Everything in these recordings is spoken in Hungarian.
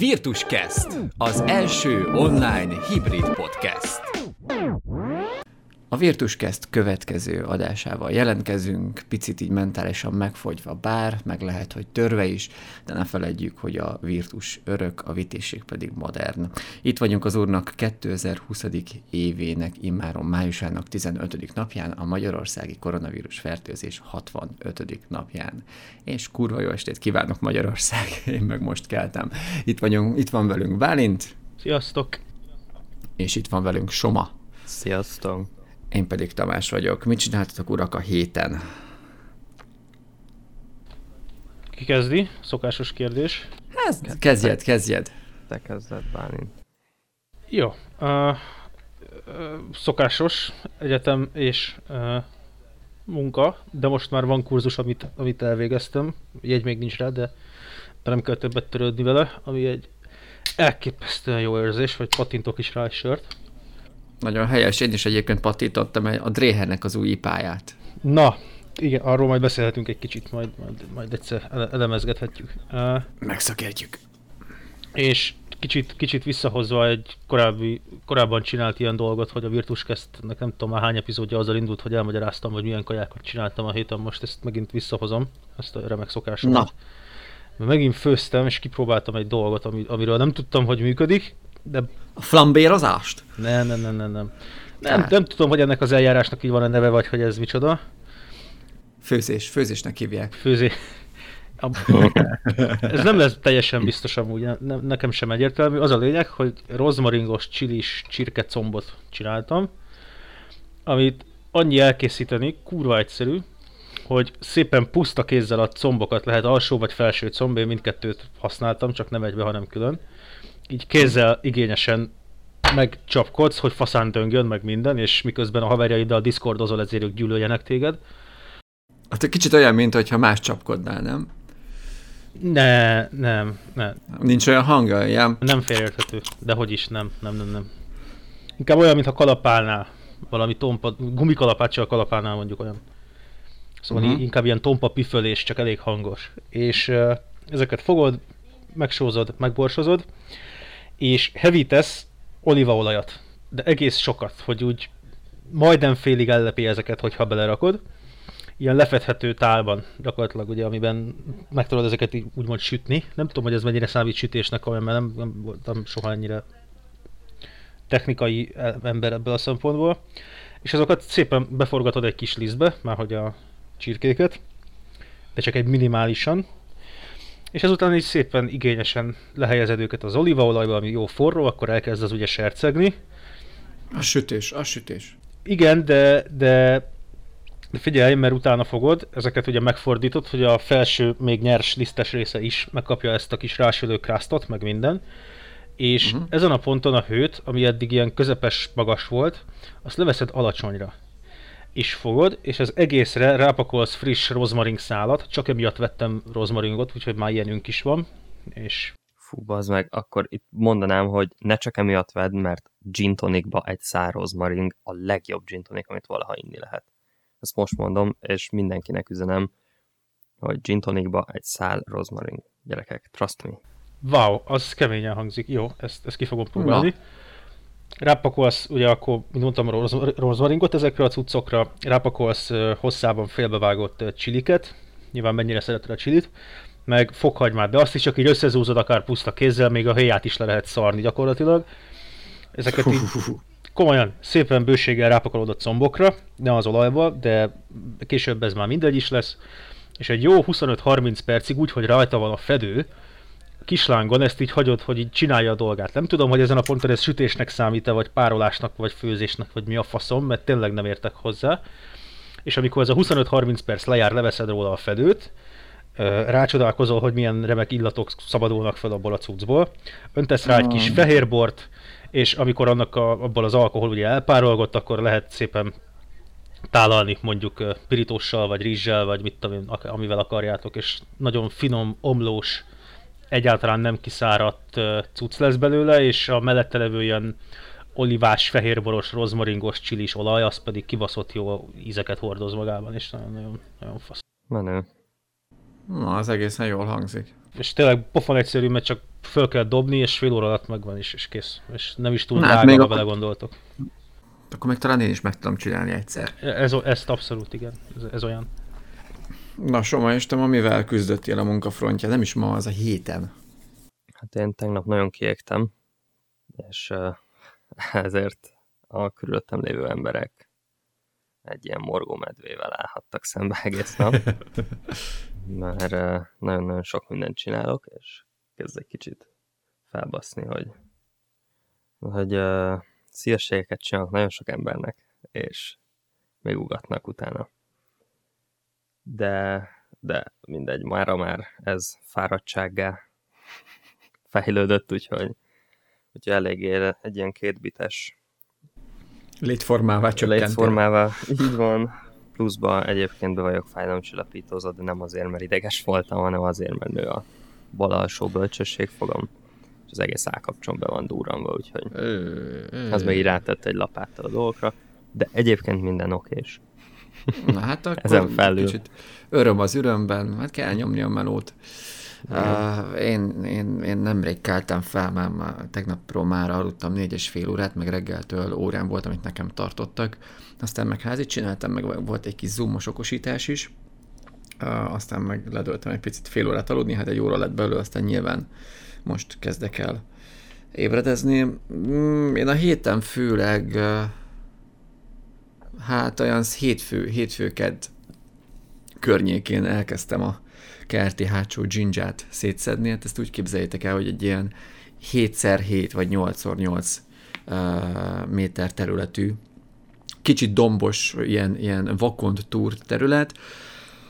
Virtuscast, az első online hibrid podcast. A Virtuscast következő adásával jelentkezünk, picit így mentálisan megfogyva bár, meg lehet, hogy törve is, de ne feledjük, hogy a Virtus örök, a vitésség pedig modern. Itt vagyunk az úrnak 2020. évének, immáron májusának 15. napján, a magyarországi koronavírus fertőzés 65. napján. És kurva jó estét kívánok Magyarország, én meg most keltem. Itt, vagyunk, itt van velünk Bálint. Sziasztok! És itt van velünk Soma. Sziasztok! Én pedig Tamás vagyok. Mit csináltatok urak a héten? Ki kezdi? Szokásos kérdés. Hát, kezdjed, kezdjed. Te kezded, Bálint. Jó. Uh, szokásos egyetem és uh, munka, de most már van kurzus, amit, amit elvégeztem. Jegy még nincs rá, de nem kell többet törődni vele, ami egy elképesztően jó érzés, hogy patintok is rá egy sört. Nagyon helyes, én is egyébként patítottam a Dréhernek az új ipáját. Na, igen, arról majd beszélhetünk egy kicsit, majd, majd, majd egyszer elemezgethetjük. Uh, Megszakértjük. És kicsit, kicsit visszahozva egy korábbi, korábban csinált ilyen dolgot, hogy a Virtus Quest-nek nem tudom már hány epizódja azzal indult, hogy elmagyaráztam, hogy milyen kajákat csináltam a héten, most ezt megint visszahozom, ezt a remek szokásomat. Na. Mert megint főztem, és kipróbáltam egy dolgot, amiről nem tudtam, hogy működik, de... A flambérozást? Nem, nem, nem, nem, nem. Nem, nem tudom, hogy ennek az eljárásnak így van a neve, vagy hogy ez micsoda. Főzés, főzésnek hívják. Főzés. ez nem lesz teljesen biztos amúgy, ne, nekem sem egyértelmű. Az a lényeg, hogy rozmaringos csilis csirkecombot csináltam, amit annyi elkészíteni, kurva egyszerű, hogy szépen puszta kézzel a combokat lehet alsó vagy felső comb, én mindkettőt használtam, csak nem egybe, hanem külön így kézzel igényesen megcsapkodsz, hogy faszán döngjön meg minden, és miközben a haverjaiddal diszkordozol, ezért ők gyűlöljenek téged. Hát egy kicsit olyan, mint hogyha más csapkodnál, nem? Ne, nem, nem. Nincs olyan hangja, ilyen? Nem félérthető, de hogy is, nem, nem, nem, nem. Inkább olyan, mintha kalapálnál, valami tompa, gumikalapáccsal kalapálnál mondjuk olyan. Szóval uh-huh. inkább ilyen tompa pifölés, csak elég hangos. És uh, ezeket fogod, megsózod, megborsozod, és hevítesz olívaolajat, de egész sokat, hogy úgy majdnem félig ellepi ezeket, hogyha belerakod. Ilyen lefedhető tálban gyakorlatilag, ugye, amiben meg tudod ezeket így úgymond sütni. Nem tudom, hogy ez mennyire számít sütésnek, mert nem, nem voltam soha ennyire technikai ember ebből a szempontból. És azokat szépen beforgatod egy kis lisztbe, már hogy a csirkéket, de csak egy minimálisan, és ezután így szépen igényesen lehelyezed őket az olívaolajba, ami jó forró, akkor elkezd az ugye sercegni. A sütés, a sütés. Igen, de, de, de figyelj, mert utána fogod, ezeket ugye megfordítod, hogy a felső, még nyers, lisztes része is megkapja ezt a kis rásülő krásztot, meg minden. És uh-huh. ezen a ponton a hőt, ami eddig ilyen közepes magas volt, azt leveszed alacsonyra is fogod, és az egészre rápakolsz friss rozmaring szálat, csak emiatt vettem rozmaringot, úgyhogy már ilyenünk is van, és... Fú, az meg, akkor itt mondanám, hogy ne csak emiatt vedd, mert gin tonicba egy szár rozmaring a legjobb gin tonic, amit valaha inni lehet. Ezt most mondom, és mindenkinek üzenem, hogy gin tonicba egy szál rozmaring. Gyerekek, trust me. Wow, az keményen hangzik. Jó, ezt, ezt ki fogom próbálni. Na rápakolsz, ugye akkor, mint mondtam, rozmaringot ezekre a cuccokra, rápakolsz hosszában félbevágott csiliket, nyilván mennyire szereted a csilit, meg fokhagymát, de azt is csak így összezúzod akár puszta kézzel, még a héját is le lehet szarni gyakorlatilag. Ezeket így komolyan, szépen bőséggel rápakolod a combokra, ne az olajba, de később ez már mindegy is lesz. És egy jó 25-30 percig úgy, hogy rajta van a fedő, kislángon ezt így hagyod, hogy így csinálja a dolgát. Nem tudom, hogy ezen a ponton ez sütésnek számít-e, vagy párolásnak, vagy főzésnek, vagy mi a faszom, mert tényleg nem értek hozzá. És amikor ez a 25-30 perc lejár, leveszed róla a fedőt, rácsodálkozol, hogy milyen remek illatok szabadulnak fel abból a cuccból. Öntesz rá egy kis fehérbort, és amikor annak a, abból az alkohol ugye elpárolgott, akkor lehet szépen tálalni mondjuk pirítóssal, vagy rizssel, vagy mit tudom amivel akarjátok, és nagyon finom, omlós, egyáltalán nem kiszáradt cucc lesz belőle, és a mellette levő ilyen olivás, fehérboros, rozmaringos, csilis olaj, az pedig kibaszott jó ízeket hordoz magában, és nagyon, nagyon, nagyon fasz. Menő. Na, az egészen jól hangzik. És tényleg pofon egyszerű, mert csak föl kell dobni, és fél óra alatt megvan is, és kész. És nem is túl Na, hát drága, még ha akkor- vele gondoltok. Akkor még talán én is meg tudom csinálni egyszer. Ez, ezt abszolút igen, ez, ez olyan. Na, Soma, és te ma mivel küzdöttél a munkafrontja? Nem is ma, az a héten. Hát én tegnap nagyon kiégtem, és ezért a körülöttem lévő emberek egy ilyen morgómedvével állhattak szembe egész nap, mert nagyon-nagyon sok mindent csinálok, és kezd egy kicsit felbaszni, hogy, hogy uh, szívességeket csinálok nagyon sok embernek, és még ugatnak utána. De, de mindegy, mára már ez fáradtsággá fejlődött, úgyhogy, úgyhogy eléggé egy ilyen kétbites Létformává csökkentél. létformával. Így van. Pluszban egyébként be vagyok fájdalomcsillapítózott, de nem azért, mert ideges voltam, hanem azért, mert nő a bal alsó bölcsességfogam, és az egész állkapcsom be van durranva, úgyhogy az még így rátett egy lapáttal a dolgokra, de egyébként minden okés. Na hát akkor Ezen felül. kicsit öröm az örömben, hát kell nyomni a melót. Uh, én, én, én nemrég keltem fel, már, már tegnapról már aludtam négy és fél órát, meg reggeltől órán volt, amit nekem tartottak. Aztán meg házit csináltam, meg volt egy kis zoomos okosítás is. Uh, aztán meg ledöltem egy picit fél órát aludni, hát egy óra lett belőle, aztán nyilván most kezdek el ébredezni. Mm, én a héten főleg uh, hát olyan hétfő, hétfő-kedd környékén elkezdtem a kerti hátsó dzsindzsát szétszedni. Hát ezt úgy képzeljétek el, hogy egy ilyen 7x7 vagy 8x8 uh, méter területű, kicsit dombos, ilyen, ilyen vakond túr terület,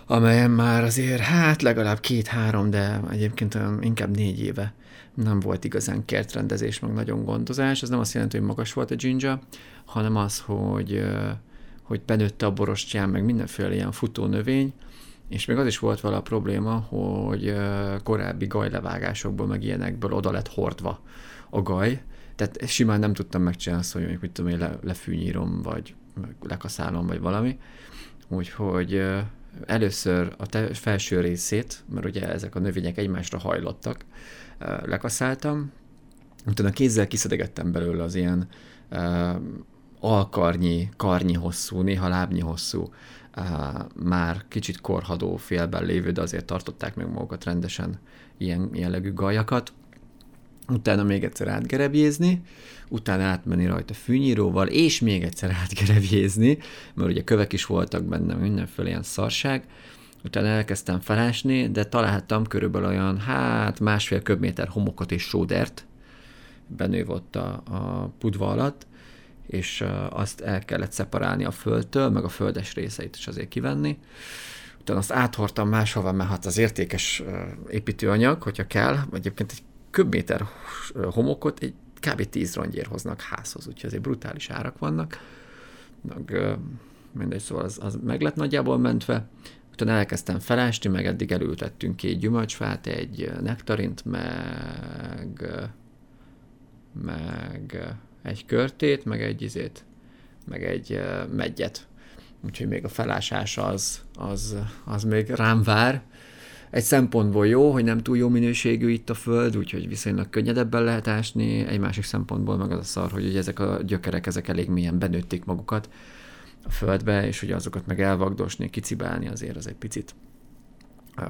amelyen már azért hát legalább két-három, de egyébként inkább négy éve nem volt igazán kertrendezés, meg nagyon gondozás. Ez nem azt jelenti, hogy magas volt a dzsindzsa, hanem az, hogy, hogy benőtte a borostyán, meg mindenféle ilyen futó növény, és még az is volt vele a probléma, hogy korábbi gajlevágásokból, meg ilyenekből oda lett hordva a gaj, tehát simán nem tudtam megcsinálni azt, hogy mondjuk, mit tudom én, le, lefűnyírom, vagy lekaszálom, vagy valami. Úgyhogy először a te- felső részét, mert ugye ezek a növények egymásra hajlottak, lekaszáltam, utána kézzel kiszedegettem belőle az ilyen alkarnyi, karnyi hosszú, néha lábnyi hosszú, uh, már kicsit korhadó félben lévő, de azért tartották meg magukat rendesen ilyen jellegű gajakat. Utána még egyszer átgerebjézni, utána átmenni rajta fűnyíróval, és még egyszer átgerebjézni, mert ugye kövek is voltak benne, mindenféle ilyen szarság. Utána elkezdtem felásni, de találtam körülbelül olyan, hát másfél köbméter homokot és sódert, benő ott a, a pudva alatt, és azt el kellett szeparálni a földtől, meg a földes részeit is azért kivenni. Utána azt áthordtam máshova, mert hát az értékes építőanyag, hogyha kell, egyébként egy köbméter homokot egy kb. 10 rongyér hoznak házhoz, úgyhogy azért brutális árak vannak. Meg, mindegy, szóval az, az meg lett nagyjából mentve. Utána elkezdtem felásni, meg eddig elültettünk két gyümölcsfát, egy nektarint, meg meg egy körtét, meg egy izét, meg egy megyet. Úgyhogy még a felásás az, az, az még rám vár. Egy szempontból jó, hogy nem túl jó minőségű itt a föld, úgyhogy viszonylag könnyedebben lehet ásni. Egy másik szempontból meg az a szar, hogy ugye ezek a gyökerek ezek elég mélyen benőtték magukat a földbe, és ugye azokat meg elvagdosni, kicibálni azért az egy picit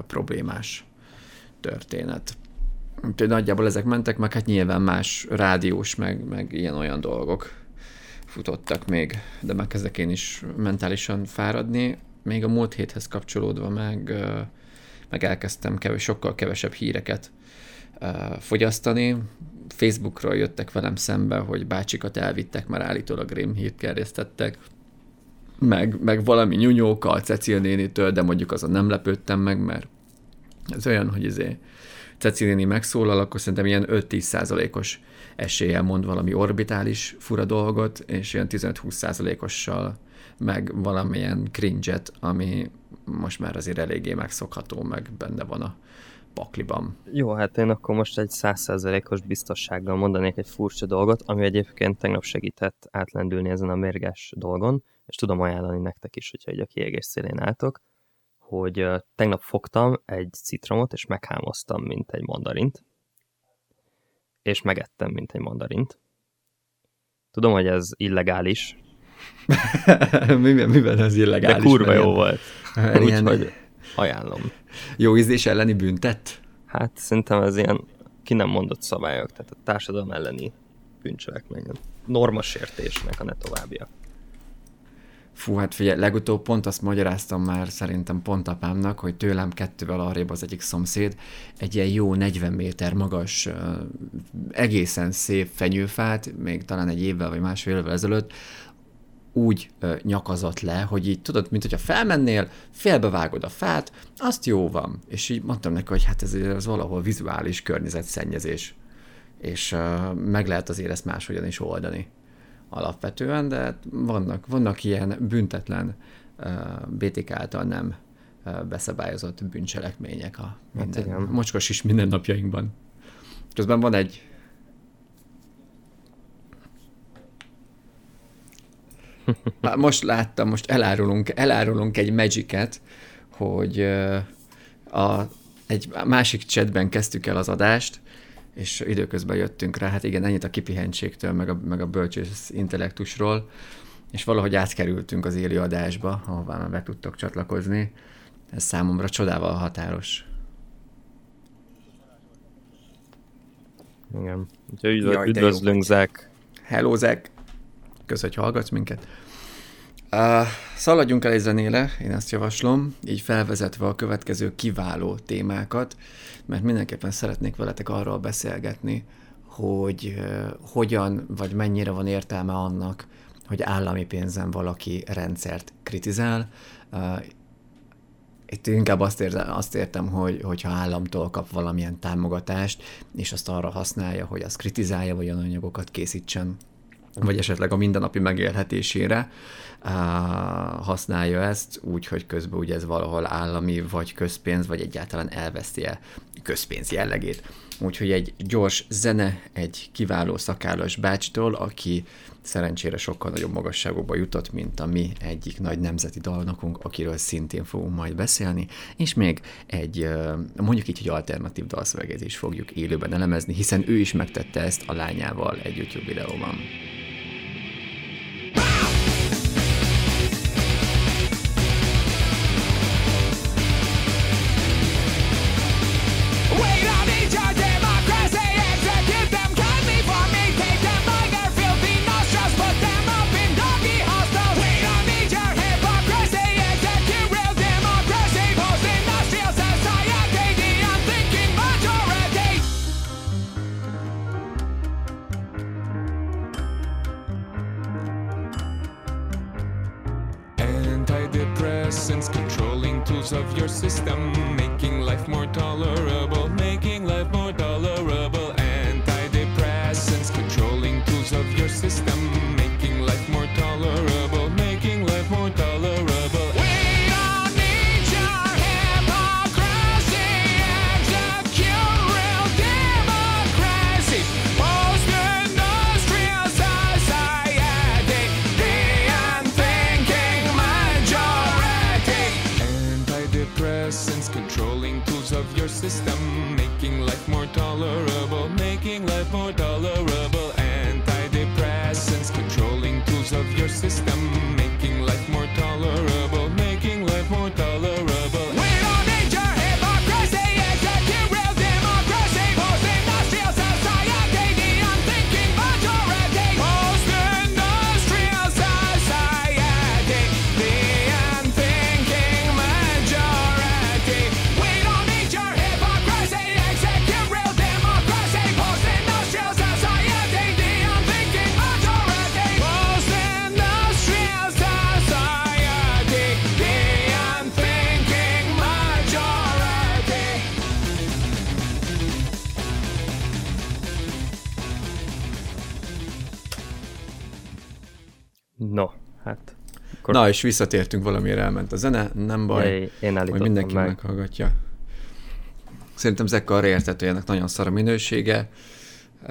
problémás történet. Úgyhogy nagyjából ezek mentek, meg hát nyilván más rádiós, meg, meg ilyen-olyan dolgok futottak még, de már kezdek én is mentálisan fáradni. Még a múlt héthez kapcsolódva meg, meg elkezdtem kevés, sokkal kevesebb híreket fogyasztani. Facebookról jöttek velem szembe, hogy bácsikat elvittek, mert állítólag rém hírt gerjesztettek, meg, meg valami nyunyóka a Cecil nénitől, de mondjuk azon nem lepődtem meg, mert ez olyan, hogy izé, Ceci néni megszólal, akkor szerintem ilyen 5-10 százalékos eséllyel mond valami orbitális fura dolgot, és ilyen 15-20 százalékossal meg valamilyen cringe-et, ami most már azért eléggé megszokható, meg benne van a pakliban. Jó, hát én akkor most egy 100%-os biztossággal mondanék egy furcsa dolgot, ami egyébként tegnap segített átlendülni ezen a mérges dolgon, és tudom ajánlani nektek is, hogyha egy a kiégés szélén álltok, hogy tegnap fogtam egy citromot, és meghámoztam, mint egy mandarint, és megettem, mint egy mandarint. Tudom, hogy ez illegális. miben, miben ez illegális? De kurva jó volt. Úgyhogy ajánlom. Jó ízlés elleni büntet? Hát szerintem ez ilyen ki nem mondott szabályok, tehát a társadalom elleni bűncselekmény. Normasértésnek a ne továbbja. Fú, hát figyelj, legutóbb pont azt magyaráztam már szerintem pont apámnak, hogy tőlem kettővel arrébb az egyik szomszéd egy ilyen jó 40 méter magas, egészen szép fenyőfát, még talán egy évvel vagy másfél évvel ezelőtt, úgy nyakazott le, hogy így tudod, mint hogyha felmennél, félbevágod a fát, azt jó van. És így mondtam neki, hogy hát ez, ez valahol vizuális környezetszennyezés. És meg lehet azért ezt máshogyan is oldani alapvetően, de vannak, vannak ilyen büntetlen BTK által nem beszabályozott bűncselekmények a hát minden, hát mocskos is mindennapjainkban. Közben van egy most láttam, most elárulunk, elárulunk egy Magic-et, hogy a, egy másik chatben kezdtük el az adást, és időközben jöttünk rá, hát igen, ennyit a kipihentségtől, meg a, meg a bölcsész intellektusról, és valahogy átkerültünk az élő adásba, ahová már be tudtok csatlakozni. Ez számomra csodával határos. Igen. Úgyhogy üdvözlünk, Zek. Hello, Zek. Köszönöm, hogy hallgatsz minket. Uh, szaladjunk el egy zenére, én ezt javaslom, így felvezetve a következő kiváló témákat, mert mindenképpen szeretnék veletek arról beszélgetni, hogy uh, hogyan vagy mennyire van értelme annak, hogy állami pénzen valaki rendszert kritizál. Uh, itt inkább azt, értem, azt értem, hogy, hogyha államtól kap valamilyen támogatást, és azt arra használja, hogy azt kritizálja, vagy olyan anyagokat készítsen, vagy esetleg a mindennapi megélhetésére, használja ezt, úgy, hogy közben ugye ez valahol állami, vagy közpénz, vagy egyáltalán elveszti el közpénz jellegét. Úgyhogy egy gyors zene egy kiváló szakállas bácstól, aki szerencsére sokkal nagyobb magasságokba jutott, mint a mi egyik nagy nemzeti dalnokunk, akiről szintén fogunk majd beszélni, és még egy, mondjuk így, hogy alternatív dalszöveget is fogjuk élőben elemezni, hiszen ő is megtette ezt a lányával egy YouTube videóban. essence, controlling tools of your system, making life more tolerable, making life more tolerable. Antidepressants, controlling tools of your system. Akkor... Na, és visszatértünk valamire, elment a zene, nem baj, én hogy mindenki meg. meghallgatja. Szerintem ezek arra értető, ennek nagyon szar a minősége. Uh,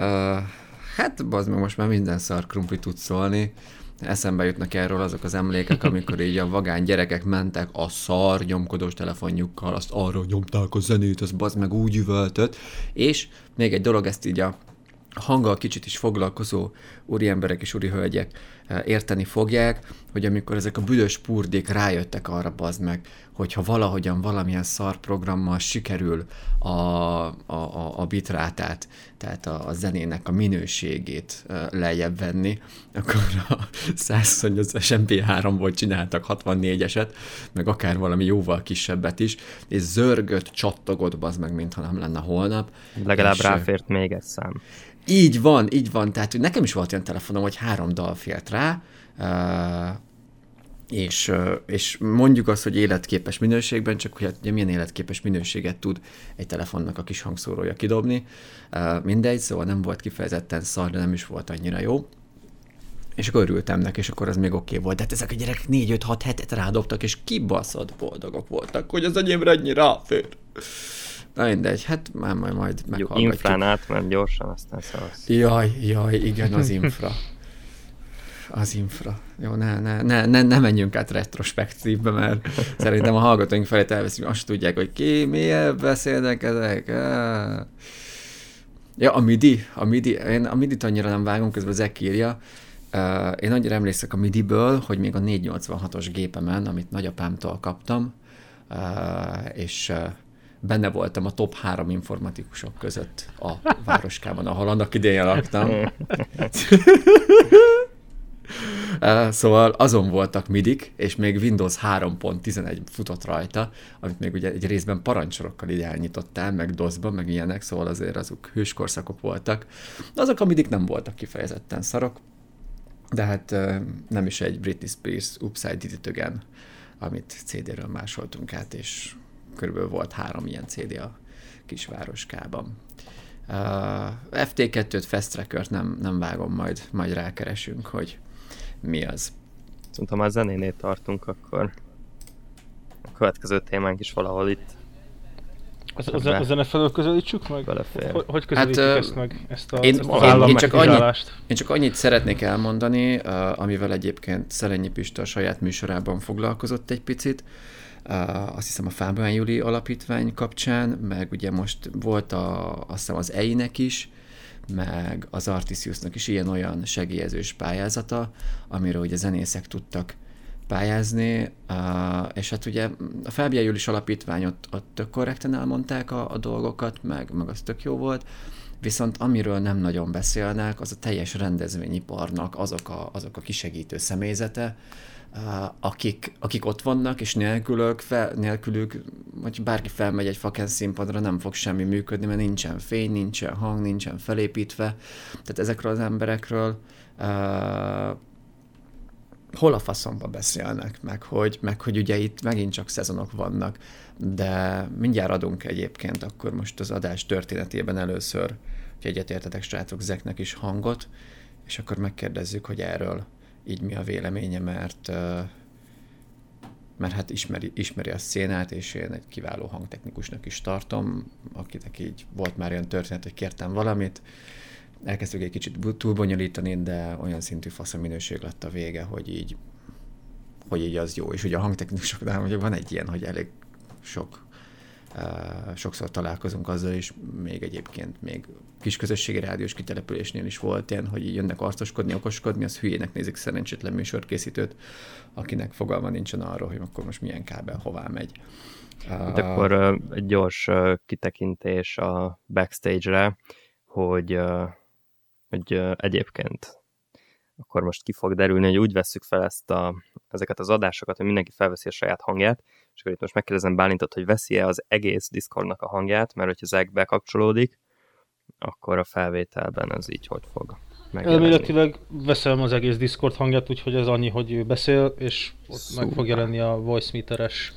hát, az meg most már minden szar krumpli tud szólni. eszembe jutnak erről azok az emlékek, amikor így a vagány gyerekek mentek a szar nyomkodós telefonjukkal, azt arra nyomták a zenét, az bazd meg úgy üvöltött, és még egy dolog, ezt így a hanggal kicsit is foglalkozó úri emberek és úri hölgyek érteni fogják, hogy amikor ezek a büdös purdék rájöttek arra, bazd meg, hogyha valahogyan valamilyen szar programmal sikerül a, a, a, a bitrátát, tehát a, a zenének a minőségét eh, lejjebb venni, akkor a 128 MP3-ból csináltak 64-eset, meg akár valami jóval kisebbet is, és zörgött, csattogott, bazd meg, mintha nem lenne holnap. Legalább és, ráfért még egy szám. Így van, így van. Tehát hogy nekem is volt olyan telefonom, hogy három dal fért rá, és, és mondjuk azt, hogy életképes minőségben, csak hogy hát, ugye milyen életképes minőséget tud egy telefonnak a kis hangszórója kidobni. Mindegy, szóval nem volt kifejezetten szar, de nem is volt annyira jó. És akkor örültem neki, és akkor az még oké okay volt. De hát ezek a gyerekek 4-5-6 hetet rádobtak, és kibaszott boldogok voltak, hogy az enyémre ennyi ráfér. Na mindegy, hát már majd, majd meghallgatjuk. Infrán átment gyorsan, aztán szavasz. Jaj, jaj, igen, az infra. Az infra. Jó, ne, ne, ne, ne, ne menjünk át retrospektívbe, mert szerintem a hallgatóink felé elveszünk, azt tudják, hogy ki, miért beszélnek ezek. Ja, a MIDI, a MIDI, én a MIDI-t annyira nem vágom, közben Zek írja. Uh, én annyira emlékszek a MIDI-ből, hogy még a 486-os gépemen, amit nagyapámtól kaptam, uh, és uh, benne voltam a top három informatikusok között a városkában, ahol annak idején laktam. szóval azon voltak midik, és még Windows 3.11 futott rajta, amit még ugye egy részben parancsorokkal így elnyitottál, meg DOS-ba, meg ilyenek, szóval azért azok hőskorszakok voltak. Azok a midik nem voltak kifejezetten szarok, de hát nem is egy Britney Spears Upside Did It Again, amit CD-ről másoltunk át, és körülbelül volt három ilyen CD a kisvároskában. Uh, FT2-t, Fast Record nem, nem vágom, majd, majd rákeresünk, hogy mi az. Szóval ha már zenénél tartunk, akkor a következő témánk is valahol itt. Az, az, a zene felől közelítsük meg? Belefér. Hogy, hogy közelítjük hát, ezt meg, ezt, a, én, ezt az én, én, csak annyit, én csak annyit szeretnék elmondani, uh, amivel egyébként Szelenyi Pista a saját műsorában foglalkozott egy picit, azt hiszem a Fábián Júli alapítvány kapcsán, meg ugye most volt a, azt hiszem az EI-nek is, meg az Artisiusnak is ilyen-olyan segélyezős pályázata, amiről ugye zenészek tudtak pályázni, és hát ugye a Fábián Júlis alapítvány ott, ott tök korrekten elmondták a, a dolgokat, meg, meg az tök jó volt, viszont amiről nem nagyon beszélnek, az a teljes rendezvényiparnak azok a, azok a kisegítő személyzete, akik, akik ott vannak, és nélkülük, fel, nélkülük, vagy bárki felmegy egy faken színpadra, nem fog semmi működni, mert nincsen fény, nincsen hang, nincsen felépítve. Tehát ezekről az emberekről uh, hol a faszomba beszélnek, meg hogy, meg hogy ugye itt megint csak szezonok vannak, de mindjárt adunk egyébként akkor most az adás történetében először, hogy egyetértetek srácok, Zeknek is hangot, és akkor megkérdezzük, hogy erről így mi a véleménye, mert mert hát ismeri, ismeri a szénát, és én egy kiváló hangtechnikusnak is tartom, akinek így volt már olyan történet, hogy kértem valamit, elkezdtük egy kicsit túlbonyolítani, de olyan szintű fasz a minőség lett a vége, hogy így, hogy így az jó. És ugye a hangtechnikusoknál ugye van egy ilyen, hogy elég sok sokszor találkozunk azzal is, még egyébként még kis közösségi rádiós kitelepülésnél is volt ilyen, hogy jönnek arcoskodni, okoskodni, az hülyének nézik szerencsétlen műsorkészítőt, akinek fogalma nincsen arról, hogy akkor most milyen kábel hová megy. Hát uh, akkor egy gyors kitekintés a backstage-re, hogy, hogy egyébként akkor most ki fog derülni, hogy úgy vesszük fel ezt a, ezeket az adásokat, hogy mindenki felveszi a saját hangját, és akkor itt most megkérdezem Bálintot, hogy veszi-e az egész Discordnak a hangját, mert hogyha Zeg bekapcsolódik, akkor a felvételben ez így hogy fog Elméletileg veszem az egész Discord hangját, úgyhogy ez annyi, hogy ő beszél, és ott Szuper. meg fog jelenni a voice meteres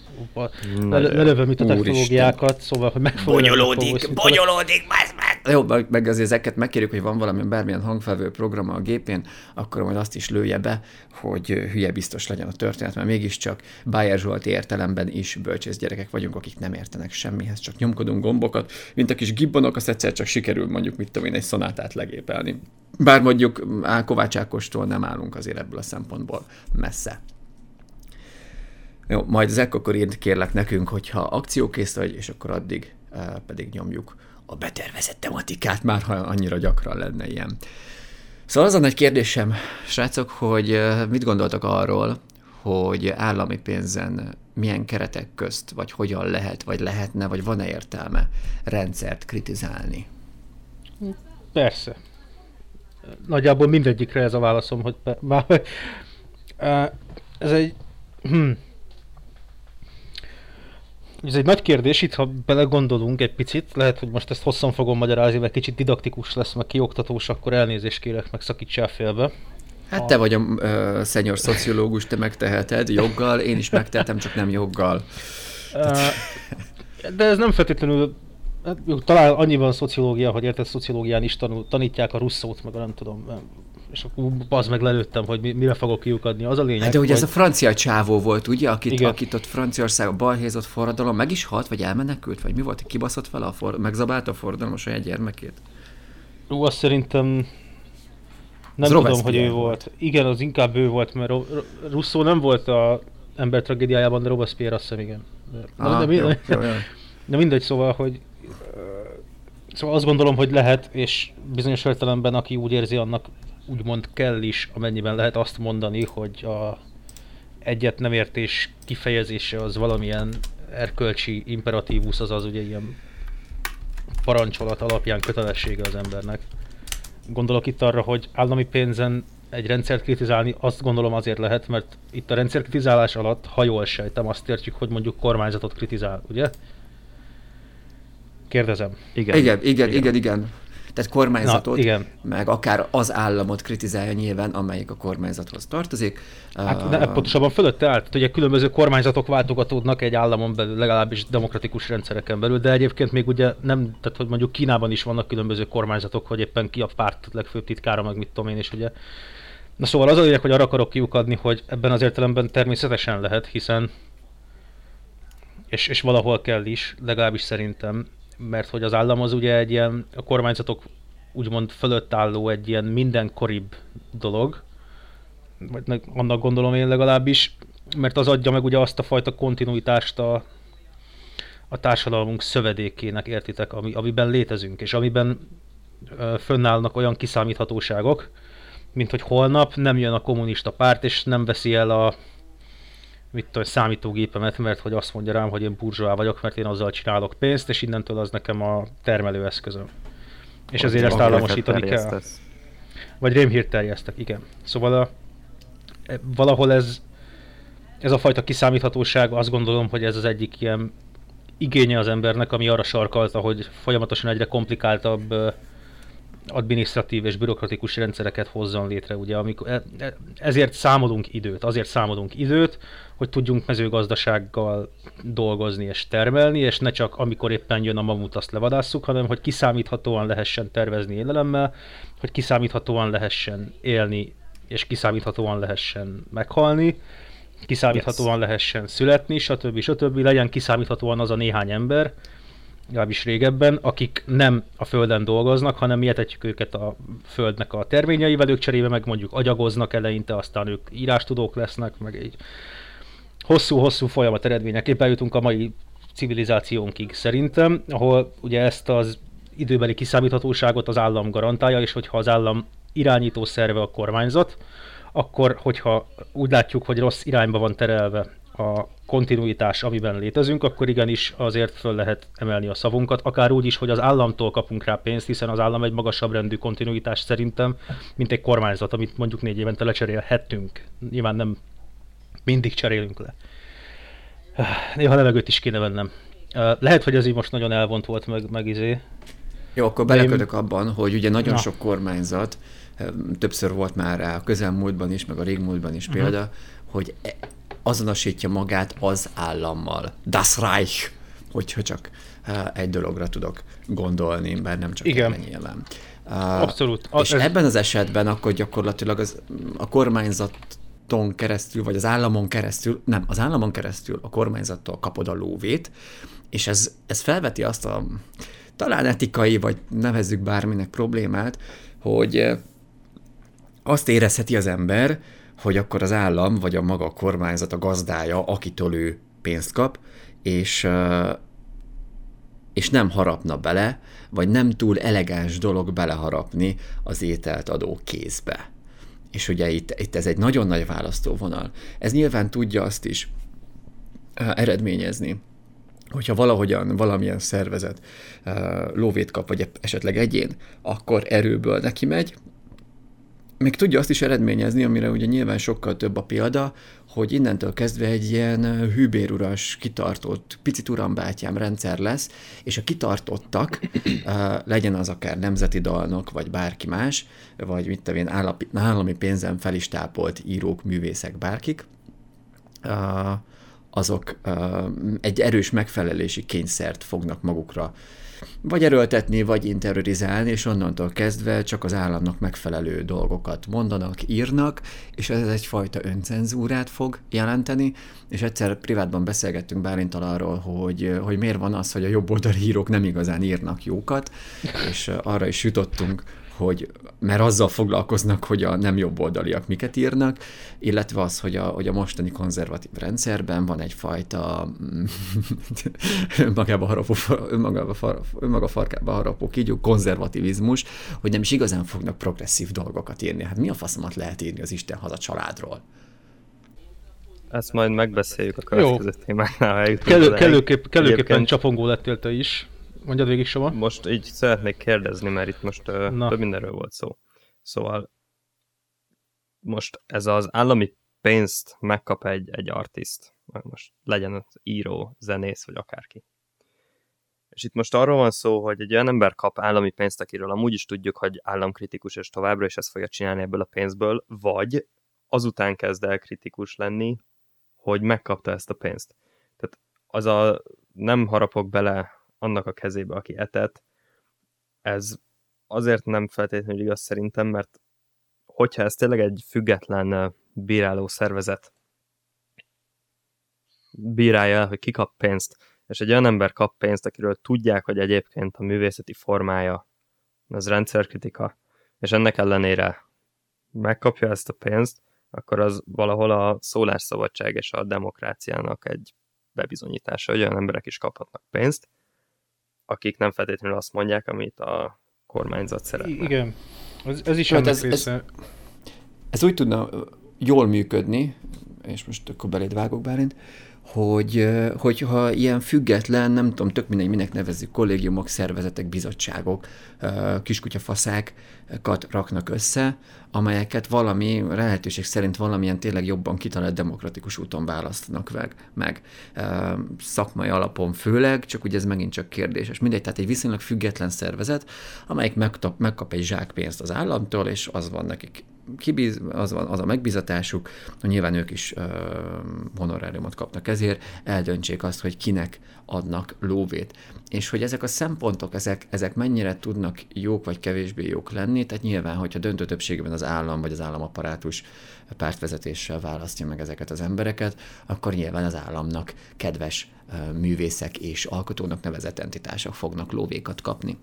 lelövöm itt a technológiákat, szóval, hogy meg fog Bonyolódik, bonyolódik, meg! Jó, meg azért ezeket megkérjük, hogy van valami bármilyen hangfelvő program a gépén, akkor majd azt is lője be, hogy hülye biztos legyen a történet, mert mégiscsak Bayer Zsolt értelemben is bölcsész gyerekek vagyunk, akik nem értenek semmihez, csak nyomkodunk gombokat, mint a kis gibbonok, azt egyszer csak sikerül mondjuk, mit tudom én, egy szonátát legépelni. Bár mondjuk Kovács Ákostól nem állunk azért ebből a szempontból messze. Jó, majd ezek akkor írt kérlek nekünk, hogyha akciókész vagy, és akkor addig pedig nyomjuk a betervezett tematikát, már ha annyira gyakran lenne ilyen. Szóval az a nagy kérdésem, srácok, hogy mit gondoltak arról, hogy állami pénzen milyen keretek közt, vagy hogyan lehet, vagy lehetne, vagy van-e értelme rendszert kritizálni? Persze. Nagyjából mindegyikre ez a válaszom, hogy ez egy... Hm ez egy nagy kérdés, itt ha belegondolunk egy picit, lehet, hogy most ezt hosszan fogom magyarázni, mert kicsit didaktikus lesz, meg kioktatós, akkor elnézést kérek, meg szakítsál félbe. Hát te vagy a uh, szenyor szociológus, te megteheted joggal, én is megtehetem, csak nem joggal. Uh, de ez nem feltétlenül Hát, talán annyiban szociológia, hogy érted, szociológián is tanul, tanítják a russzót, meg a nem tudom, és akkor az meg lelőttem, hogy mire fogok kiukadni. Az a lényeg, hát de ugye hogy... ez a francia csávó volt, ugye, akit, Igen. akit ott Franciaország a balhézott forradalom, meg is halt, vagy elmenekült, vagy mi volt, kibaszott vele, a for... megzabálta a forradalom a saját gyermekét? Ú, azt szerintem nem az tudom, hogy ő volt. volt. Igen, az inkább ő volt, mert Russzó nem volt a ember tragédiájában, de Robespierre azt hiszem, igen. De, ah, de, de, jó, jó, jó. de mindegy, szóval, hogy Szóval azt gondolom, hogy lehet, és bizonyos értelemben, aki úgy érzi, annak úgymond kell is, amennyiben lehet azt mondani, hogy a egyet nem értés kifejezése az valamilyen erkölcsi imperatívus, azaz ugye ilyen parancsolat alapján kötelessége az embernek. Gondolok itt arra, hogy állami pénzen egy rendszert kritizálni, azt gondolom azért lehet, mert itt a rendszer kritizálás alatt, ha jól sejtem, azt értjük, hogy mondjuk kormányzatot kritizál, ugye? Kérdezem. Igen, igen, igen, igen. igen, igen. Tehát kormányzatot, Na, igen. meg akár az államot kritizálja nyilván, amelyik a kormányzathoz tartozik. Hát de pontosabban fölötte állt. Tehát ugye különböző kormányzatok váltogatódnak egy államon belül, legalábbis demokratikus rendszereken belül, de egyébként még ugye nem, tehát hogy mondjuk Kínában is vannak különböző kormányzatok, hogy éppen ki a párt legfőbb titkára, meg mit tudom én, és ugye Na szóval az a lényeg, hogy arra akarok kiukadni, hogy ebben az értelemben természetesen lehet, hiszen és, és valahol kell is, legalábbis szerintem, mert hogy az állam az ugye egy ilyen, a kormányzatok úgymond fölött álló egy ilyen mindenkoribb dolog, vagy annak gondolom én legalábbis, mert az adja meg ugye azt a fajta kontinuitást a, a társadalmunk szövedékének, értitek, ami, amiben létezünk, és amiben ö, fönnállnak olyan kiszámíthatóságok, mint hogy holnap nem jön a kommunista párt, és nem veszi el a mit tudom, számítógépemet, mert hogy azt mondja rám, hogy én burzsóá vagyok, mert én azzal csinálok pénzt, és innentől az nekem a termelőeszközöm. És hogy ezért ezt államosítani kell. Vagy rémhírt terjesztek, igen. Szóval a, e, valahol ez, ez a fajta kiszámíthatóság, azt gondolom, hogy ez az egyik ilyen igénye az embernek, ami arra sarkalta, hogy folyamatosan egyre komplikáltabb adminisztratív és bürokratikus rendszereket hozzon létre, ugye, amikor, e, e, ezért számolunk időt, azért számolunk időt, hogy tudjunk mezőgazdasággal dolgozni és termelni, és ne csak amikor éppen jön a mamut, azt levadásszuk, hanem hogy kiszámíthatóan lehessen tervezni élelemmel, hogy kiszámíthatóan lehessen élni, és kiszámíthatóan lehessen meghalni, kiszámíthatóan yes. lehessen születni, stb. stb. Legyen kiszámíthatóan az a néhány ember, legalábbis régebben, akik nem a földön dolgoznak, hanem mi etetjük őket a földnek a terményeivel, ők cserébe meg mondjuk agyagoznak eleinte, aztán ők írástudók lesznek, meg egy hosszú-hosszú folyamat eredményeképpen jutunk a mai civilizációnkig szerintem, ahol ugye ezt az időbeli kiszámíthatóságot az állam garantálja, és hogyha az állam irányító szerve a kormányzat, akkor hogyha úgy látjuk, hogy rossz irányba van terelve a kontinuitás, amiben létezünk, akkor igenis azért föl lehet emelni a szavunkat, akár úgy is, hogy az államtól kapunk rá pénzt, hiszen az állam egy magasabb rendű kontinuitás szerintem, mint egy kormányzat, amit mondjuk négy évente lecserélhettünk. Nyilván nem mindig cserélünk le. Néha levegőt is kéne vennem. Lehet, hogy ez így most nagyon elvont volt, meg, meg izé. Jó, akkor belekötök én... abban, hogy ugye nagyon Na. sok kormányzat, többször volt már rá a közelmúltban is, meg a régmúltban is uh-huh. példa, hogy e- azonosítja magát az állammal. Das Reich hogyha csak egy dologra tudok gondolni, bár nem csak Igen. erre nyilván. Abszolút. És ez... ebben az esetben akkor gyakorlatilag az, a kormányzaton keresztül, vagy az államon keresztül, nem, az államon keresztül a kormányzattól kapod a lóvét, és ez, ez felveti azt a talán etikai, vagy nevezzük bárminek problémát, hogy azt érezheti az ember, hogy akkor az állam, vagy a maga kormányzat, a gazdája, akitől ő pénzt kap, és, és nem harapna bele, vagy nem túl elegáns dolog beleharapni az ételt adó kézbe. És ugye itt, itt ez egy nagyon nagy választóvonal. Ez nyilván tudja azt is eredményezni, hogyha valahogyan valamilyen szervezet lóvét kap, vagy esetleg egyén, akkor erőből neki megy, még tudja azt is eredményezni, amire ugye nyilván sokkal több a példa, hogy innentől kezdve egy ilyen hűbéruras, kitartott, picit urambátyám rendszer lesz, és a kitartottak, legyen az akár nemzeti dalnok, vagy bárki más, vagy mit tevén állami pénzen felistápolt írók, művészek, bárkik, azok egy erős megfelelési kényszert fognak magukra vagy erőltetni, vagy interiorizálni, és onnantól kezdve csak az államnak megfelelő dolgokat mondanak, írnak, és ez egyfajta öncenzúrát fog jelenteni, és egyszer privátban beszélgettünk Bálintal arról, hogy, hogy miért van az, hogy a jobboldali írók nem igazán írnak jókat, és arra is jutottunk, hogy mert azzal foglalkoznak, hogy a nem jobboldaliak miket írnak, illetve az, hogy a, hogy a mostani konzervatív rendszerben van egyfajta önmagába harapó, önmagába, önmaga farkába harapó kígyó konzervativizmus, hogy nem is igazán fognak progresszív dolgokat írni. Hát mi a faszomat lehet írni az Isten haza családról? Ezt majd megbeszéljük a következő Jó. témánál. Kellő, kellőképp, kellőképpen csapongó lettél te is. Mondjad végig, Soma. Most így szeretnék kérdezni, mert itt most uh, több mindenről volt szó. Szóval most ez az állami pénzt megkap egy, egy artist, most legyen az író, zenész, vagy akárki. És itt most arról van szó, hogy egy olyan ember kap állami pénzt, akiről amúgy is tudjuk, hogy államkritikus, és továbbra is ezt fogja csinálni ebből a pénzből, vagy azután kezd el kritikus lenni, hogy megkapta ezt a pénzt. Tehát az a nem harapok bele annak a kezébe, aki etett. Ez azért nem feltétlenül igaz szerintem, mert hogyha ez tényleg egy független bíráló szervezet bírálja el, hogy ki kap pénzt, és egy olyan ember kap pénzt, akiről tudják, hogy egyébként a művészeti formája az rendszerkritika, és ennek ellenére megkapja ezt a pénzt, akkor az valahol a szólásszabadság és a demokráciának egy bebizonyítása, hogy olyan emberek is kaphatnak pénzt, akik nem feltétlenül azt mondják, amit a kormányzat szeretne. Igen, ez, ez is hát ez, ez, ez úgy tudna jól működni, és most akkor beléd vágok Bálint, hogy, hogyha ilyen független, nem tudom, tök mindegy, minek nevezzük, kollégiumok, szervezetek, bizottságok, kiskutyafaszákat raknak össze, amelyeket valami, lehetőség szerint valamilyen tényleg jobban kitalált demokratikus úton választanak meg, meg szakmai alapon főleg, csak ugye ez megint csak kérdéses. Mindegy, tehát egy viszonylag független szervezet, amelyik megkap, megkap egy zsák pénzt az államtól, és az van nekik kibíz, az, van, az a megbízatásuk, hogy nyilván ők is uh, honoráriumot kapnak ezért, eldöntsék azt, hogy kinek adnak lóvét. És hogy ezek a szempontok, ezek, ezek mennyire tudnak jók vagy kevésbé jók lenni, tehát nyilván, hogyha döntő többségben az állam vagy az államaparátus pártvezetéssel választja meg ezeket az embereket, akkor nyilván az államnak kedves művészek és alkotónak nevezett entitások fognak lóvékat kapni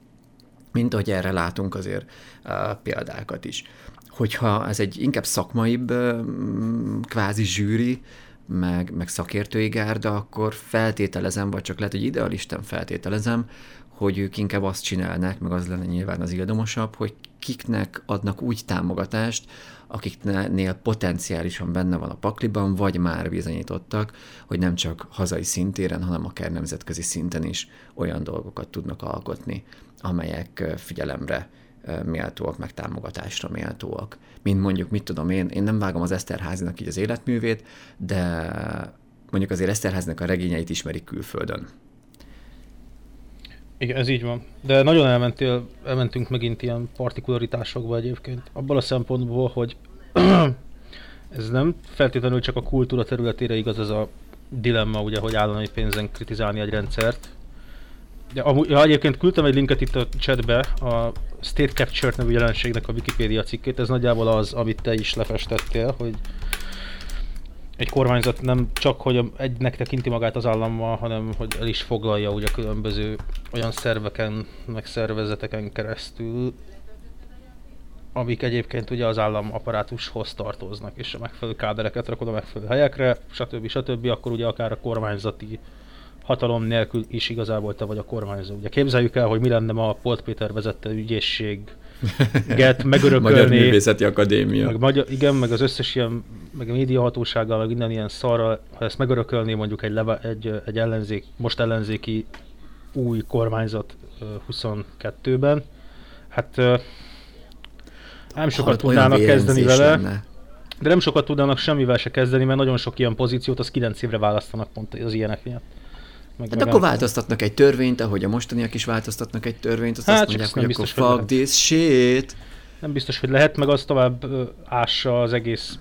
mint ahogy erre látunk azért uh, példákat is hogyha ez egy inkább szakmaibb kvázi zsűri, meg, meg szakértői gárda, akkor feltételezem, vagy csak lehet, hogy idealisten feltételezem, hogy ők inkább azt csinálnak, meg az lenne nyilván az ildomosabb, hogy kiknek adnak úgy támogatást, akiknél potenciálisan benne van a pakliban, vagy már bizonyítottak, hogy nem csak hazai szintéren, hanem akár nemzetközi szinten is olyan dolgokat tudnak alkotni, amelyek figyelemre méltóak, meg támogatásra méltóak. Mint mondjuk, mit tudom én, én nem vágom az Eszterházinak így az életművét, de mondjuk azért Eszterházinak a regényeit ismerik külföldön. Igen, ez így van. De nagyon elmentél, elmentünk megint ilyen partikularitásokba egyébként. Abban a szempontból, hogy ez nem feltétlenül csak a kultúra területére igaz ez a dilemma, ugye, hogy állami pénzen kritizálni egy rendszert, De amúgy, ja, egyébként küldtem egy linket itt a chatbe, a State Capture nevű jelenségnek a Wikipedia cikkét, ez nagyjából az, amit te is lefestettél, hogy egy kormányzat nem csak, hogy egynek tekinti magát az állammal, hanem hogy el is foglalja ugye különböző olyan szerveken, meg szervezeteken keresztül, amik egyébként ugye az állam apparátushoz tartoznak, és a megfelelő kádereket rakod a megfelelő helyekre, stb. stb. akkor ugye akár a kormányzati hatalom nélkül is igazából te vagy a kormányzó. Ugye képzeljük el, hogy mi lenne ma a Polt Péter vezette ügyészség get megörökölni. Magyar Művészeti Akadémia. Meg magyar, igen, meg az összes ilyen, meg a médiahatósággal, meg minden ilyen szarral, ha ezt megörökölni mondjuk egy, leve, egy, egy ellenzék, most ellenzéki új kormányzat 22-ben, hát nem sokat tudnának kezdeni vele. Lenne. De nem sokat tudnának semmivel se kezdeni, mert nagyon sok ilyen pozíciót az 9 évre választanak pont az ilyenek miatt. Meg hát akkor változtatnak egy törvényt, ahogy a mostaniak is változtatnak egy törvényt, azt, hát, azt mondják, hogy biztos, akkor fuck this shit. Nem biztos, hogy lehet, meg az tovább ássa az egész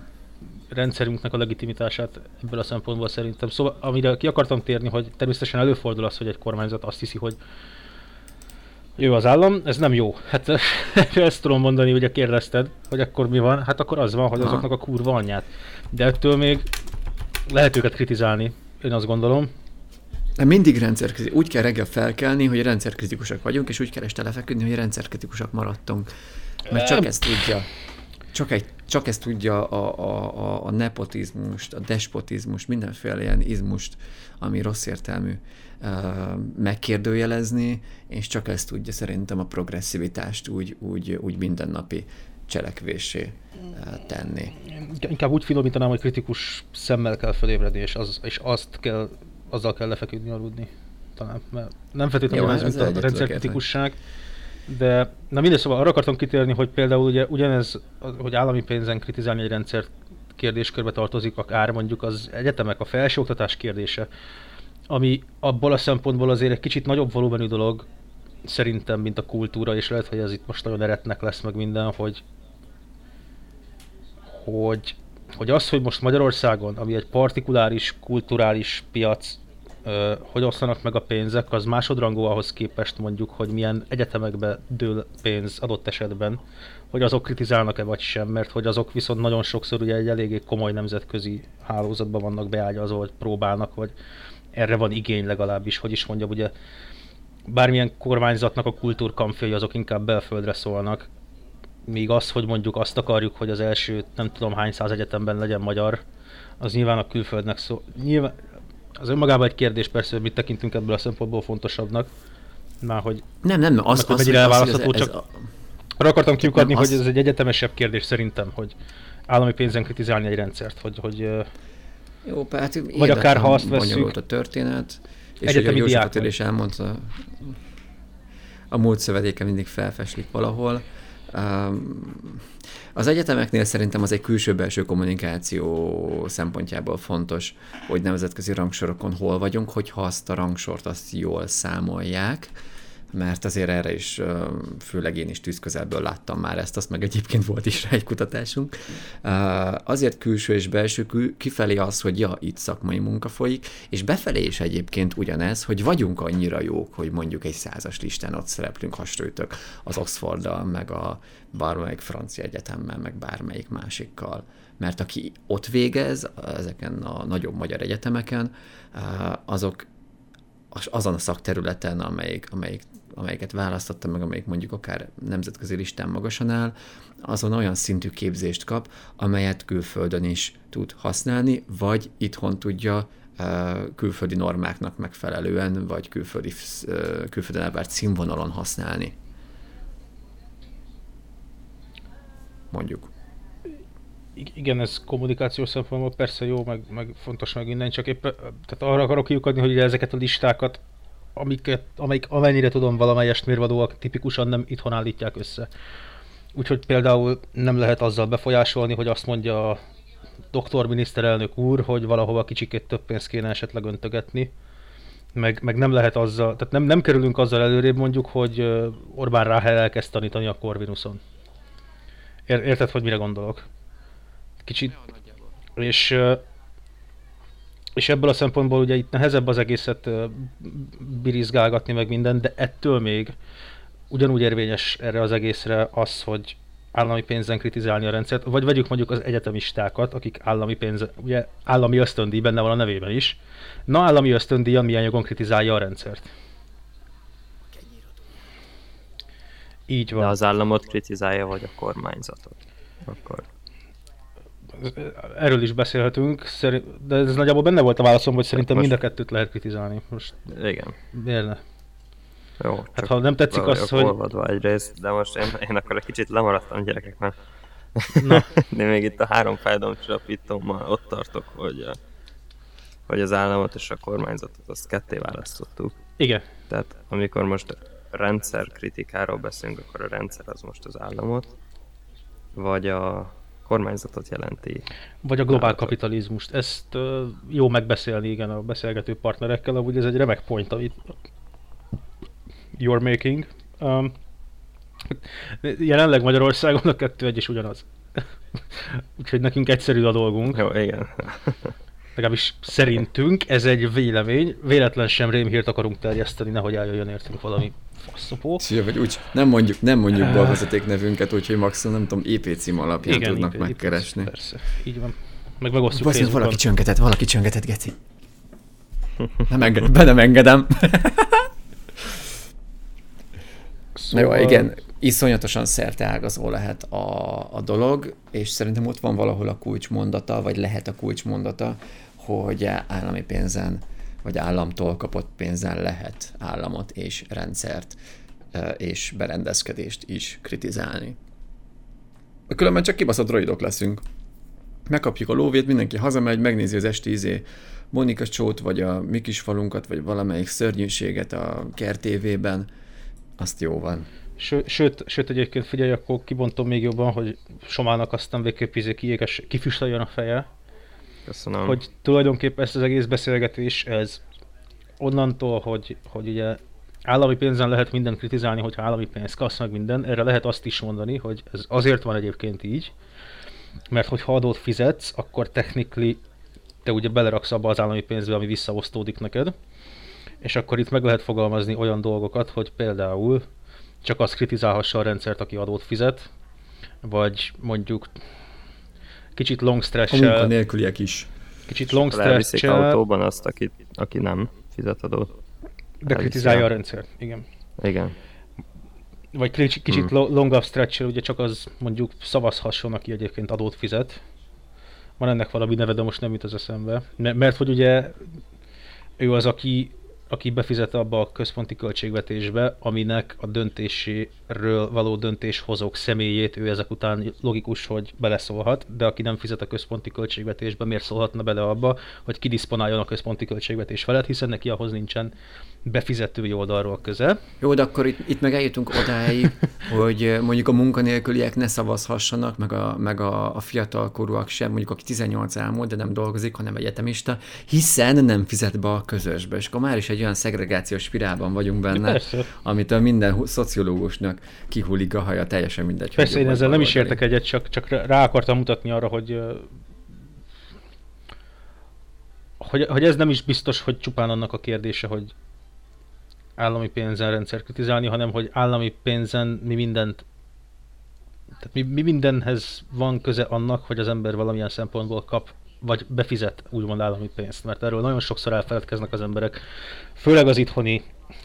rendszerünknek a legitimitását ebből a szempontból szerintem. Szóval amire ki akartam térni, hogy természetesen előfordul az, hogy egy kormányzat azt hiszi, hogy jó az állam, ez nem jó. Hát ezt tudom mondani, ugye kérdezted, hogy akkor mi van, hát akkor az van, hogy azoknak a kurva anyját. De ettől még lehet őket kritizálni, én azt gondolom. De mindig rendszerkritikus. Úgy kell reggel felkelni, hogy rendszerkritikusak vagyunk, és úgy kell este lefeküdni, hogy rendszerkritikusak maradtunk. Mert csak ezt tudja. Csak, egy, csak ezt tudja a, a, a, a nepotizmust, a despotizmust, mindenféle ilyen izmust, ami rossz értelmű megkérdőjelezni, és csak ezt tudja szerintem a progresszivitást úgy, úgy, úgy mindennapi cselekvésé tenni. Inkább úgy finomítanám, hogy kritikus szemmel kell felébredni, és, az, és azt kell, azzal kell lefeküdni, aludni. Talán, mert nem feltétlenül ez, mint a rendszerkritikusság, de na mindegy, szóval arra akartam kitérni, hogy például ugye ugyanez, hogy állami pénzen kritizálni egy rendszert kérdéskörbe tartozik, akár mondjuk az egyetemek, a felsőoktatás kérdése, ami abból a szempontból azért egy kicsit nagyobb volumenű dolog, szerintem, mint a kultúra, és lehet, hogy ez itt most nagyon eretnek lesz meg minden, hogy hogy, hogy az, hogy most Magyarországon, ami egy partikuláris, kulturális piac, hogy osztanak meg a pénzek, az másodrangú ahhoz képest mondjuk, hogy milyen egyetemekbe dől pénz adott esetben, hogy azok kritizálnak-e vagy sem, mert hogy azok viszont nagyon sokszor ugye egy eléggé komoly nemzetközi hálózatban vannak beágyazva, vagy próbálnak, vagy erre van igény legalábbis, hogy is mondjam, ugye bármilyen kormányzatnak a kultúrkampjai azok inkább belföldre szólnak, míg az, hogy mondjuk azt akarjuk, hogy az első nem tudom hány száz egyetemben legyen magyar, az nyilván a külföldnek szó. Nyilván, az önmagában egy kérdés persze, hogy mit tekintünk ebből a szempontból fontosabbnak. Már hogy nem, nem, az, az, mennyire elválasztható, csak a... arra akartam kiukadni, hogy ez egy egyetemesebb kérdés szerintem, hogy állami pénzen kritizálni egy rendszert, hogy, hogy jó, hát vagy akár ha azt veszünk. a történet, és hogy a is elmondta, a múlt szövedéke mindig felfeslik valahol. Az egyetemeknél szerintem az egy külső-belső kommunikáció szempontjából fontos, hogy nemzetközi rangsorokon hol vagyunk, hogyha azt a rangsort azt jól számolják, mert azért erre is, főleg én is tűzközelből láttam már ezt, azt meg egyébként volt is rá egy kutatásunk. Azért külső és belső, kifelé az, hogy ja, itt szakmai munka folyik, és befelé is egyébként ugyanez, hogy vagyunk annyira jók, hogy mondjuk egy százas listán ott szereplünk hasonlítök az Oxforddal, meg a bármelyik francia egyetemmel, meg bármelyik másikkal. Mert aki ott végez, ezeken a nagyobb magyar egyetemeken, azok azon a szakterületen, amelyik, amelyik amelyiket választottam meg, amelyik mondjuk akár nemzetközi listán magasan áll, azon olyan szintű képzést kap, amelyet külföldön is tud használni, vagy itthon tudja külföldi normáknak megfelelően, vagy külföldi, külföldön elvárt színvonalon használni. Mondjuk. Igen, ez kommunikációs szempontból persze jó, meg, meg fontos meg minden, csak éppen tehát arra akarok kiukadni, hogy ezeket a listákat amiket, amelyik amennyire tudom valamelyest mérvadóak tipikusan nem itthon állítják össze. Úgyhogy például nem lehet azzal befolyásolni, hogy azt mondja a doktor miniszterelnök úr, hogy valahova kicsikét több pénzt kéne esetleg öntögetni. Meg, meg nem lehet azzal, tehát nem, nem kerülünk azzal előrébb mondjuk, hogy Orbán Ráhel elkezd tanítani a Corvinuson. Ér, érted, hogy mire gondolok? Kicsit. És és ebből a szempontból ugye itt nehezebb az egészet birizgálgatni meg minden, de ettől még ugyanúgy érvényes erre az egészre az, hogy állami pénzen kritizálni a rendszert, vagy vegyük mondjuk az egyetemistákat, akik állami pénz, ugye állami ösztöndíj benne van a nevében is. Na, állami ösztöndíj, milyen jogon kritizálja a rendszert. Így van. De az államot kritizálja, vagy a kormányzatot? Akkor erről is beszélhetünk, de ez nagyjából benne volt a válaszom, hogy szerintem Most... mind a kettőt lehet kritizálni. Most Igen. Miért ne? Jó, hát ha nem tetszik az, hogy... Olvadva egyrészt, de most én, én akkor egy kicsit lemaradtam gyerekek, mert Na. de még itt a három fájdalomcsillapítómmal ott tartok, hogy, hogy az államot és a kormányzatot azt ketté választottuk. Igen. Tehát amikor most rendszerkritikáról beszélünk, akkor a rendszer az most az államot, vagy a kormányzatot jelenti. Vagy a globál kapitalizmust. Ezt jó megbeszélni, igen, a beszélgető partnerekkel, amúgy ez egy remek point, amit you're making. Um, jelenleg Magyarországon a kettő egy is ugyanaz. Úgyhogy nekünk egyszerű a dolgunk. Jó, igen. Legalábbis szerintünk ez egy vélemény. Véletlen sem rémhírt akarunk terjeszteni, nehogy eljöjjön értünk valami faszopó. Szia, vagy úgy nem mondjuk, nem mondjuk uh, balvezeték nevünket, úgyhogy maximum nem tudom, EP cím alapján igen, tudnak IP, megkeresni. IP, persze, így van. Meg megosztjuk Basz, valaki csöngetett, valaki csöngetett, geci. Nem engedem, be nem engedem. Szóval... Na jó, igen, iszonyatosan szerteágazó lehet a, a dolog, és szerintem ott van valahol a kulcsmondata, vagy lehet a kulcsmondata, hogy állami pénzen, vagy államtól kapott pénzen lehet államot és rendszert és berendezkedést is kritizálni. Különben csak kibaszott droidok leszünk. Megkapjuk a lóvét, mindenki hazamegy, megnézi az esti izé Monika csót, vagy a mi kis falunkat, vagy valamelyik szörnyűséget a kertévében, azt jó van. Ső, sőt, sőt, egyébként figyelj, akkor kibontom még jobban, hogy Somának aztán végképp izé kiéges, kifüstöljön a feje. Köszönöm. Hogy tulajdonképpen ezt az egész beszélgetés, ez onnantól, hogy, hogy ugye állami pénzen lehet mindent kritizálni, hogyha állami pénz kasz meg minden, erre lehet azt is mondani, hogy ez azért van egyébként így, mert hogyha adót fizetsz, akkor technikli te ugye beleraksz abba az állami pénzbe, ami visszaosztódik neked, és akkor itt meg lehet fogalmazni olyan dolgokat, hogy például csak azt kritizálhassa a rendszert, aki adót fizet, vagy mondjuk kicsit long stretch-el... A nélküliek is. Kicsit long stretch-el... autóban azt, aki, aki nem fizet adót. De kritizálja a rendszert, igen. Igen. Vagy kicsit, kicsit hmm. longabb stretch ugye csak az mondjuk szavazhasson, aki egyébként adót fizet. Van ennek valami neve, de most nem jut az eszembe. Mert hogy ugye ő az, aki aki befizet abba a központi költségvetésbe, aminek a döntéséről való döntéshozók személyét ő ezek után logikus, hogy beleszólhat, de aki nem fizet a központi költségvetésbe, miért szólhatna bele abba, hogy kidisponáljon a központi költségvetés felett, hiszen neki ahhoz nincsen befizetői oldalról köze. Jó, de akkor itt, itt meg eljutunk odáig, hogy mondjuk a munkanélküliek ne szavazhassanak, meg a, meg a, a fiatalkorúak sem, mondjuk aki 18 elmúlt, de nem dolgozik, hanem egyetemista, hiszen nem fizet be a közösbe. És akkor már is egy olyan szegregációs spirálban vagyunk benne, amit a minden szociológusnak kihullik a haja, teljesen mindegy. Persze, én ezzel nem is értek egyet, csak, csak rá akartam mutatni arra, hogy hogy, hogy ez nem is biztos, hogy csupán annak a kérdése, hogy állami pénzen rendszer kritizálni, hanem hogy állami pénzen mi mindent tehát mi, mi mindenhez van köze annak, hogy az ember valamilyen szempontból kap, vagy befizet úgymond állami pénzt, mert erről nagyon sokszor elfeledkeznek az emberek, főleg az itthoni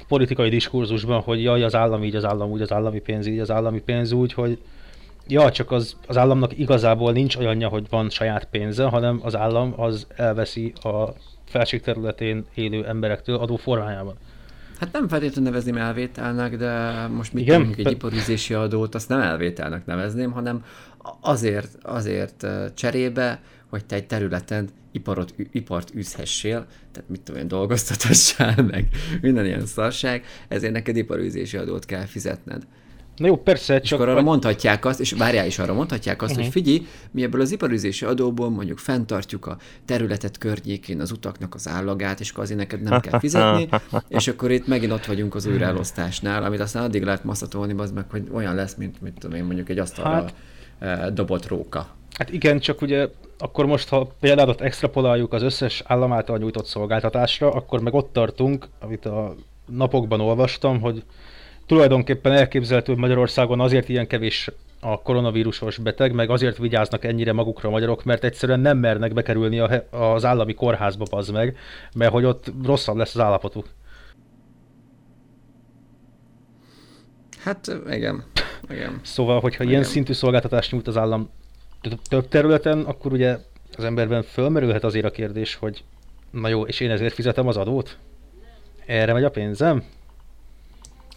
politikai diskurzusban, hogy jaj, az állam így, az állam úgy, az állami pénz így, az állami pénz úgy, hogy ja, csak az, az államnak igazából nincs olyanja, hogy van saját pénze, hanem az állam az elveszi a felség területén élő emberektől adó formájában. Hát nem feltétlenül nevezném elvételnek, de most mit Igen? egy iparüzési adót, azt nem elvételnek nevezném, hanem azért, azért cserébe, hogy te egy területen iparot, ipart űzhessél, tehát mit tudom én, dolgoztatassál meg, minden ilyen szarság, ezért neked iparűzési adót kell fizetned. Na jó, persze, csak... És akkor arra vagy... mondhatják azt, és várjál is arra mondhatják azt, uh-huh. hogy mhm. figyelj, mi ebből az iparüzési adóból mondjuk fenntartjuk a területet környékén az utaknak az állagát, és azért neked nem kell fizetni, és akkor itt megint ott vagyunk az újraelosztásnál, amit aztán addig lehet maszatolni, az meg, hogy olyan lesz, mint mit tudom én, mondjuk egy asztalra hát... dobott róka. Hát igen, csak ugye akkor most, ha például extrapoláljuk az összes állam által nyújtott szolgáltatásra, akkor meg ott tartunk, amit a napokban olvastam, hogy tulajdonképpen elképzelhető, hogy Magyarországon azért ilyen kevés a koronavírusos beteg, meg azért vigyáznak ennyire magukra a magyarok, mert egyszerűen nem mernek bekerülni a, az állami kórházba, az meg, mert hogy ott rosszabb lesz az állapotuk. Hát igen. igen. Szóval, hogyha igen. ilyen szintű szolgáltatást nyújt az állam több területen, akkor ugye az emberben fölmerülhet azért a kérdés, hogy na jó, és én ezért fizetem az adót? Erre megy a pénzem?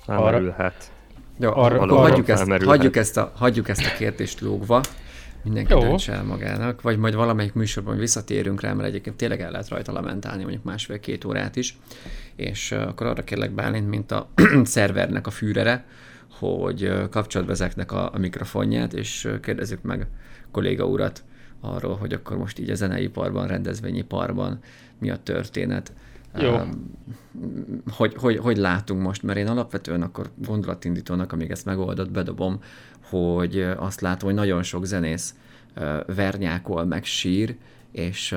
Felmerülhet. Jó, arra, arra hagyjuk, ezt, hagyjuk, ezt a, hagyjuk ezt a kérdést lógva, mindenki Jó. döntse el magának, vagy majd valamelyik műsorban visszatérünk rá, mert egyébként tényleg el lehet rajta lamentálni mondjuk másfél-két órát is, és akkor arra kérlek Bálint, mint a szervernek a fűrere, hogy kapcsolatba ezeknek a, a mikrofonját, és kérdezzük meg kolléga urat arról, hogy akkor most így a zeneiparban, rendezvényiparban mi a történet. Jó. Hogy, hogy, hogy látunk most, mert én alapvetően akkor gondolatindítónak, amíg ezt megoldott, bedobom, hogy azt látom, hogy nagyon sok zenész vernyákol, meg sír, és,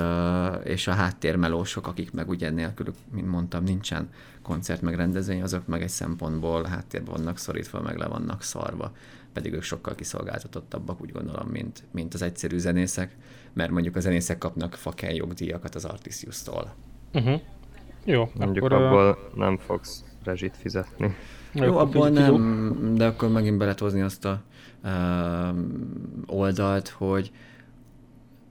és a háttérmelósok, akik meg ugye nélkülük, mint mondtam, nincsen koncert meg rendezvény, azok meg egy szempontból háttérben vannak szorítva, meg le vannak szarva, pedig ők sokkal kiszolgáltatottabbak, úgy gondolom, mint, mint az egyszerű zenészek, mert mondjuk a zenészek kapnak fakel jogdíjakat az Artisius-tól. Uh-huh. Jó, Mondjuk akkor, abból nem fogsz rezsit fizetni. Jó, abból nem, de akkor megint beletozni azt a uh, oldalt, hogy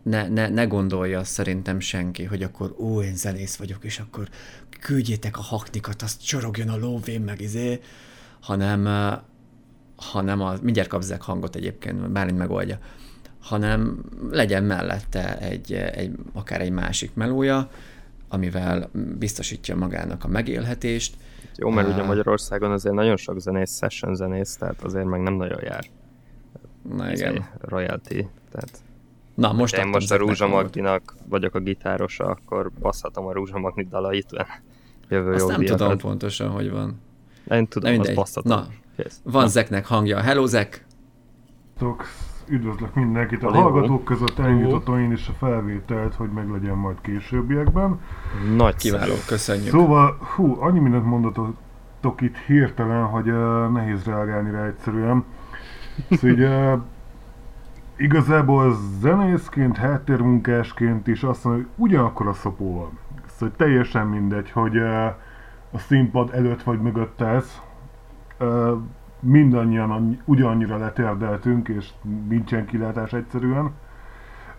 ne, ne, ne gondolja szerintem senki, hogy akkor ó, én zenész vagyok, és akkor küldjétek a haknikat, azt csorogjon a lóvén, meg izé, hanem, uh, hanem a, mindjárt kapzek hangot egyébként, bármint megoldja, hanem legyen mellette egy, egy, akár egy másik melója, amivel biztosítja magának a megélhetést. Jó, mert uh, ugye Magyarországon azért nagyon sok zenész, session zenész, tehát azért meg nem nagyon jár. Na igen. Royalty, tehát Na, most én most a Rúzsa Magdinak vagyok a gitárosa, akkor basszhatom a Rúzsa Magdi dalait, jövő Azt nem tudom pontosan, hogy van. Én tudom, azt basszhatom. Na, Kész. van Zeknek hangja. Hello, Zek! Üdvözlök mindenkit. A hallgatók között elindítottam én is a felvételt, hogy meglegyen majd későbbiekben. Nagy kiváló, köszönjük. Szóval, hú, annyi mindent mondatok itt hirtelen, hogy uh, nehéz reagálni rá egyszerűen. Szóval így, uh, igazából zenészként, háttérmunkásként is azt mondom, hogy ugyanakkor a szopó van. Szóval teljesen mindegy, hogy uh, a színpad előtt vagy mögött ez. Uh, mindannyian ugyanannyira letérdeltünk, és nincsen kilátás egyszerűen.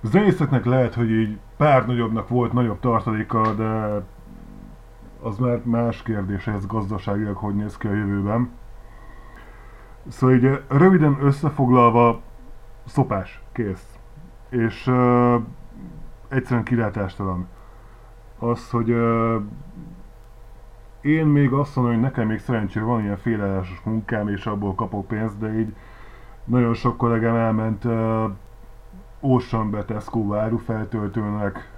A zenészeknek lehet, hogy így pár nagyobbnak volt nagyobb tartaléka, de az már más kérdés, ez gazdaságilag hogy néz ki a jövőben. Szóval így röviden összefoglalva, szopás, kész. És uh, egyszerűen kilátástalan. Az, hogy uh, én még azt mondom, hogy nekem még szerencsére van ilyen félelmeses munkám, és abból kapok pénzt, de így nagyon sok kollégám elment uh, Oceanbe Tesco árufeltöltőnek,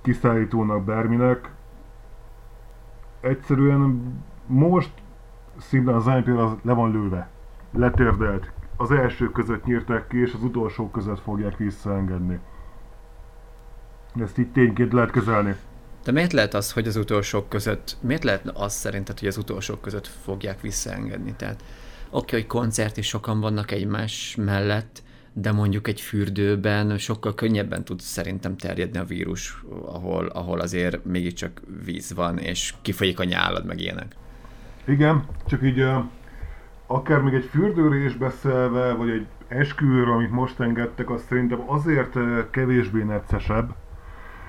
kiszállítónak, bárminek. Egyszerűen most szinte az például az le van lőve, letérdelt. Az első között nyírták ki, és az utolsó között fogják visszaengedni. Ezt itt tényként lehet kezelni. De miért lehet az, hogy az utolsók között, miért lehet az szerinted, hogy az utolsók között fogják visszaengedni? Tehát oké, okay, hogy koncert is sokan vannak egymás mellett, de mondjuk egy fürdőben sokkal könnyebben tud szerintem terjedni a vírus, ahol, ahol azért mégiscsak víz van, és kifolyik a nyálad, meg ilyenek. Igen, csak így akár még egy fürdőre beszélve, vagy egy esküvőről, amit most engedtek, az szerintem azért kevésbé neccesebb,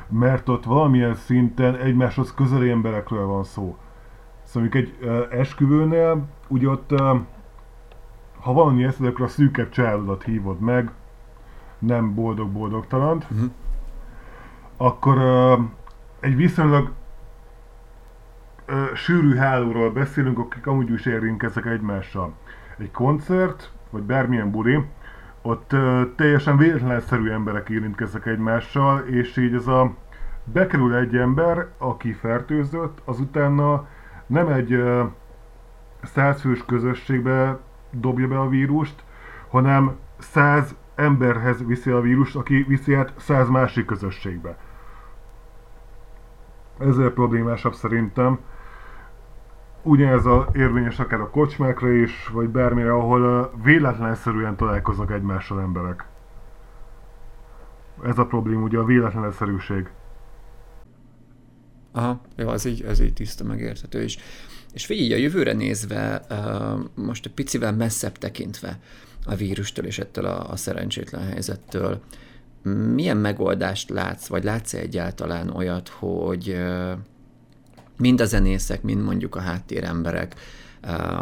mert ott valamilyen szinten egymáshoz közeli emberekről van szó. Szóval egy esküvőnél, úgy ott, ha valami eszed, akkor a szűkebb családodat hívod meg, nem boldog-boldogtalant, uh-huh. akkor egy viszonylag sűrű hálóról beszélünk, akik amúgy is érintkeznek egymással. Egy koncert, vagy bármilyen buli, ott uh, teljesen véletlenszerű emberek érintkeznek egymással, és így ez a bekerül egy ember, aki fertőzött, azutána nem egy százfős közösségbe dobja be a vírust, hanem száz emberhez viszi a vírust, aki viszi át száz másik közösségbe. Ezzel problémásabb szerintem. Ugyanez a érvényes akár a kocsmákra is, vagy bármire, ahol véletlenszerűen találkoznak egymással emberek. Ez a probléma, ugye a véletlenszerűség. Aha, jó, ez így, ez így tiszta megérthető is. És figyelj, a jövőre nézve, most egy picivel messzebb tekintve a vírustól és ettől a, a szerencsétlen helyzettől, milyen megoldást látsz, vagy látsz egyáltalán olyat, hogy mind a zenészek, mind mondjuk a háttéremberek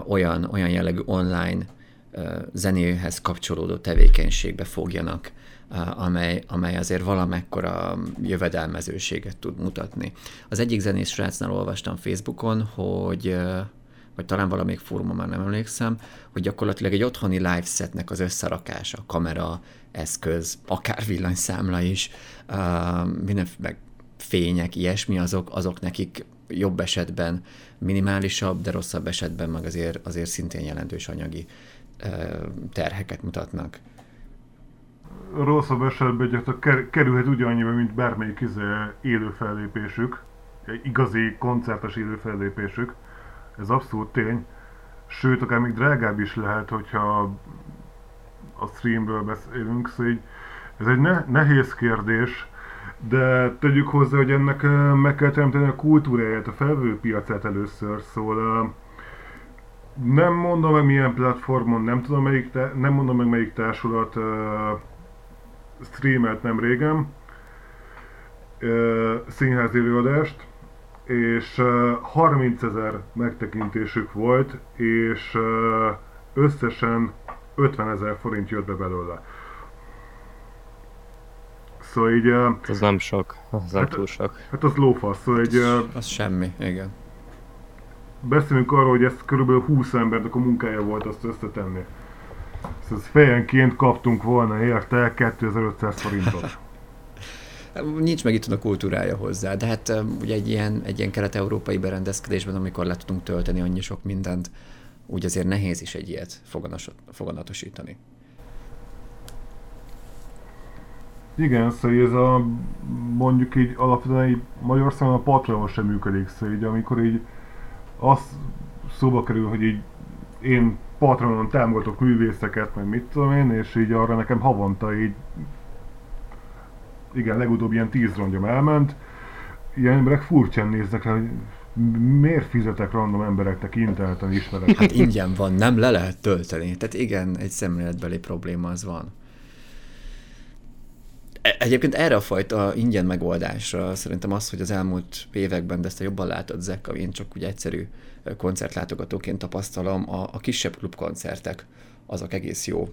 olyan, olyan jellegű online zenéhez kapcsolódó tevékenységbe fogjanak, amely, amely azért valamekkora jövedelmezőséget tud mutatni. Az egyik zenész srácnál olvastam Facebookon, hogy vagy talán valamelyik fórumon már nem emlékszem, hogy gyakorlatilag egy otthoni live setnek az összerakása, kamera, eszköz, akár villanyszámla is, minden, meg fények, ilyesmi, azok, azok nekik jobb esetben minimálisabb, de rosszabb esetben meg azért, azért szintén jelentős anyagi terheket mutatnak rosszabb esetben gyakorlatilag kerülhet ugyanannyiba, mint bármelyik izé élő fellépésük, igazi koncertes élő fellépésük. Ez abszolút tény. Sőt, akár még drágább is lehet, hogyha a streamből beszélünk, szóval így, ez egy ne- nehéz kérdés, de tegyük hozzá, hogy ennek meg kell teremteni a kultúráját, a felvő piacát először, szóval nem mondom meg milyen platformon, nem tudom melyik, nem mondom meg melyik társulat streamelt nem régen színházi előadást, és 30 ezer megtekintésük volt, és összesen 50 ezer forint jött be belőle. Szóval így... Az nem sok, az nem hát, túl sok. Hát az lófasz, szóval egy... Az semmi, igen. Beszélünk arról, hogy ez körülbelül 20 embernek a munkája volt azt összetenni. Szóval fejenként kaptunk volna érte 2500 forintot. Nincs meg itt a kultúrája hozzá, de hát ugye egy ilyen, egy ilyen kelet-európai berendezkedésben, amikor le tudunk tölteni annyi sok mindent, úgy azért nehéz is egy ilyet foganatosítani. Igen, szóval ez a mondjuk így alapvetően így Magyarországon a Patreon sem működik, szóval így amikor így az szóba kerül, hogy így én Patronon támogatok művészeket, meg mit tudom én, és így arra nekem havonta így igen, legutóbb ilyen tíz rongyom elment, ilyen emberek furcsán néznek rá, hogy miért fizetek random embereknek intelten ismeret? Hát ingyen van, nem le lehet tölteni. Tehát igen, egy szemléletbeli probléma az van. E, egyébként erre a fajta ingyen megoldásra szerintem az, hogy az elmúlt években, de ezt a jobban látod, Zek, én csak úgy egyszerű koncertlátogatóként tapasztalom, a, a kisebb klubkoncertek azok egész jó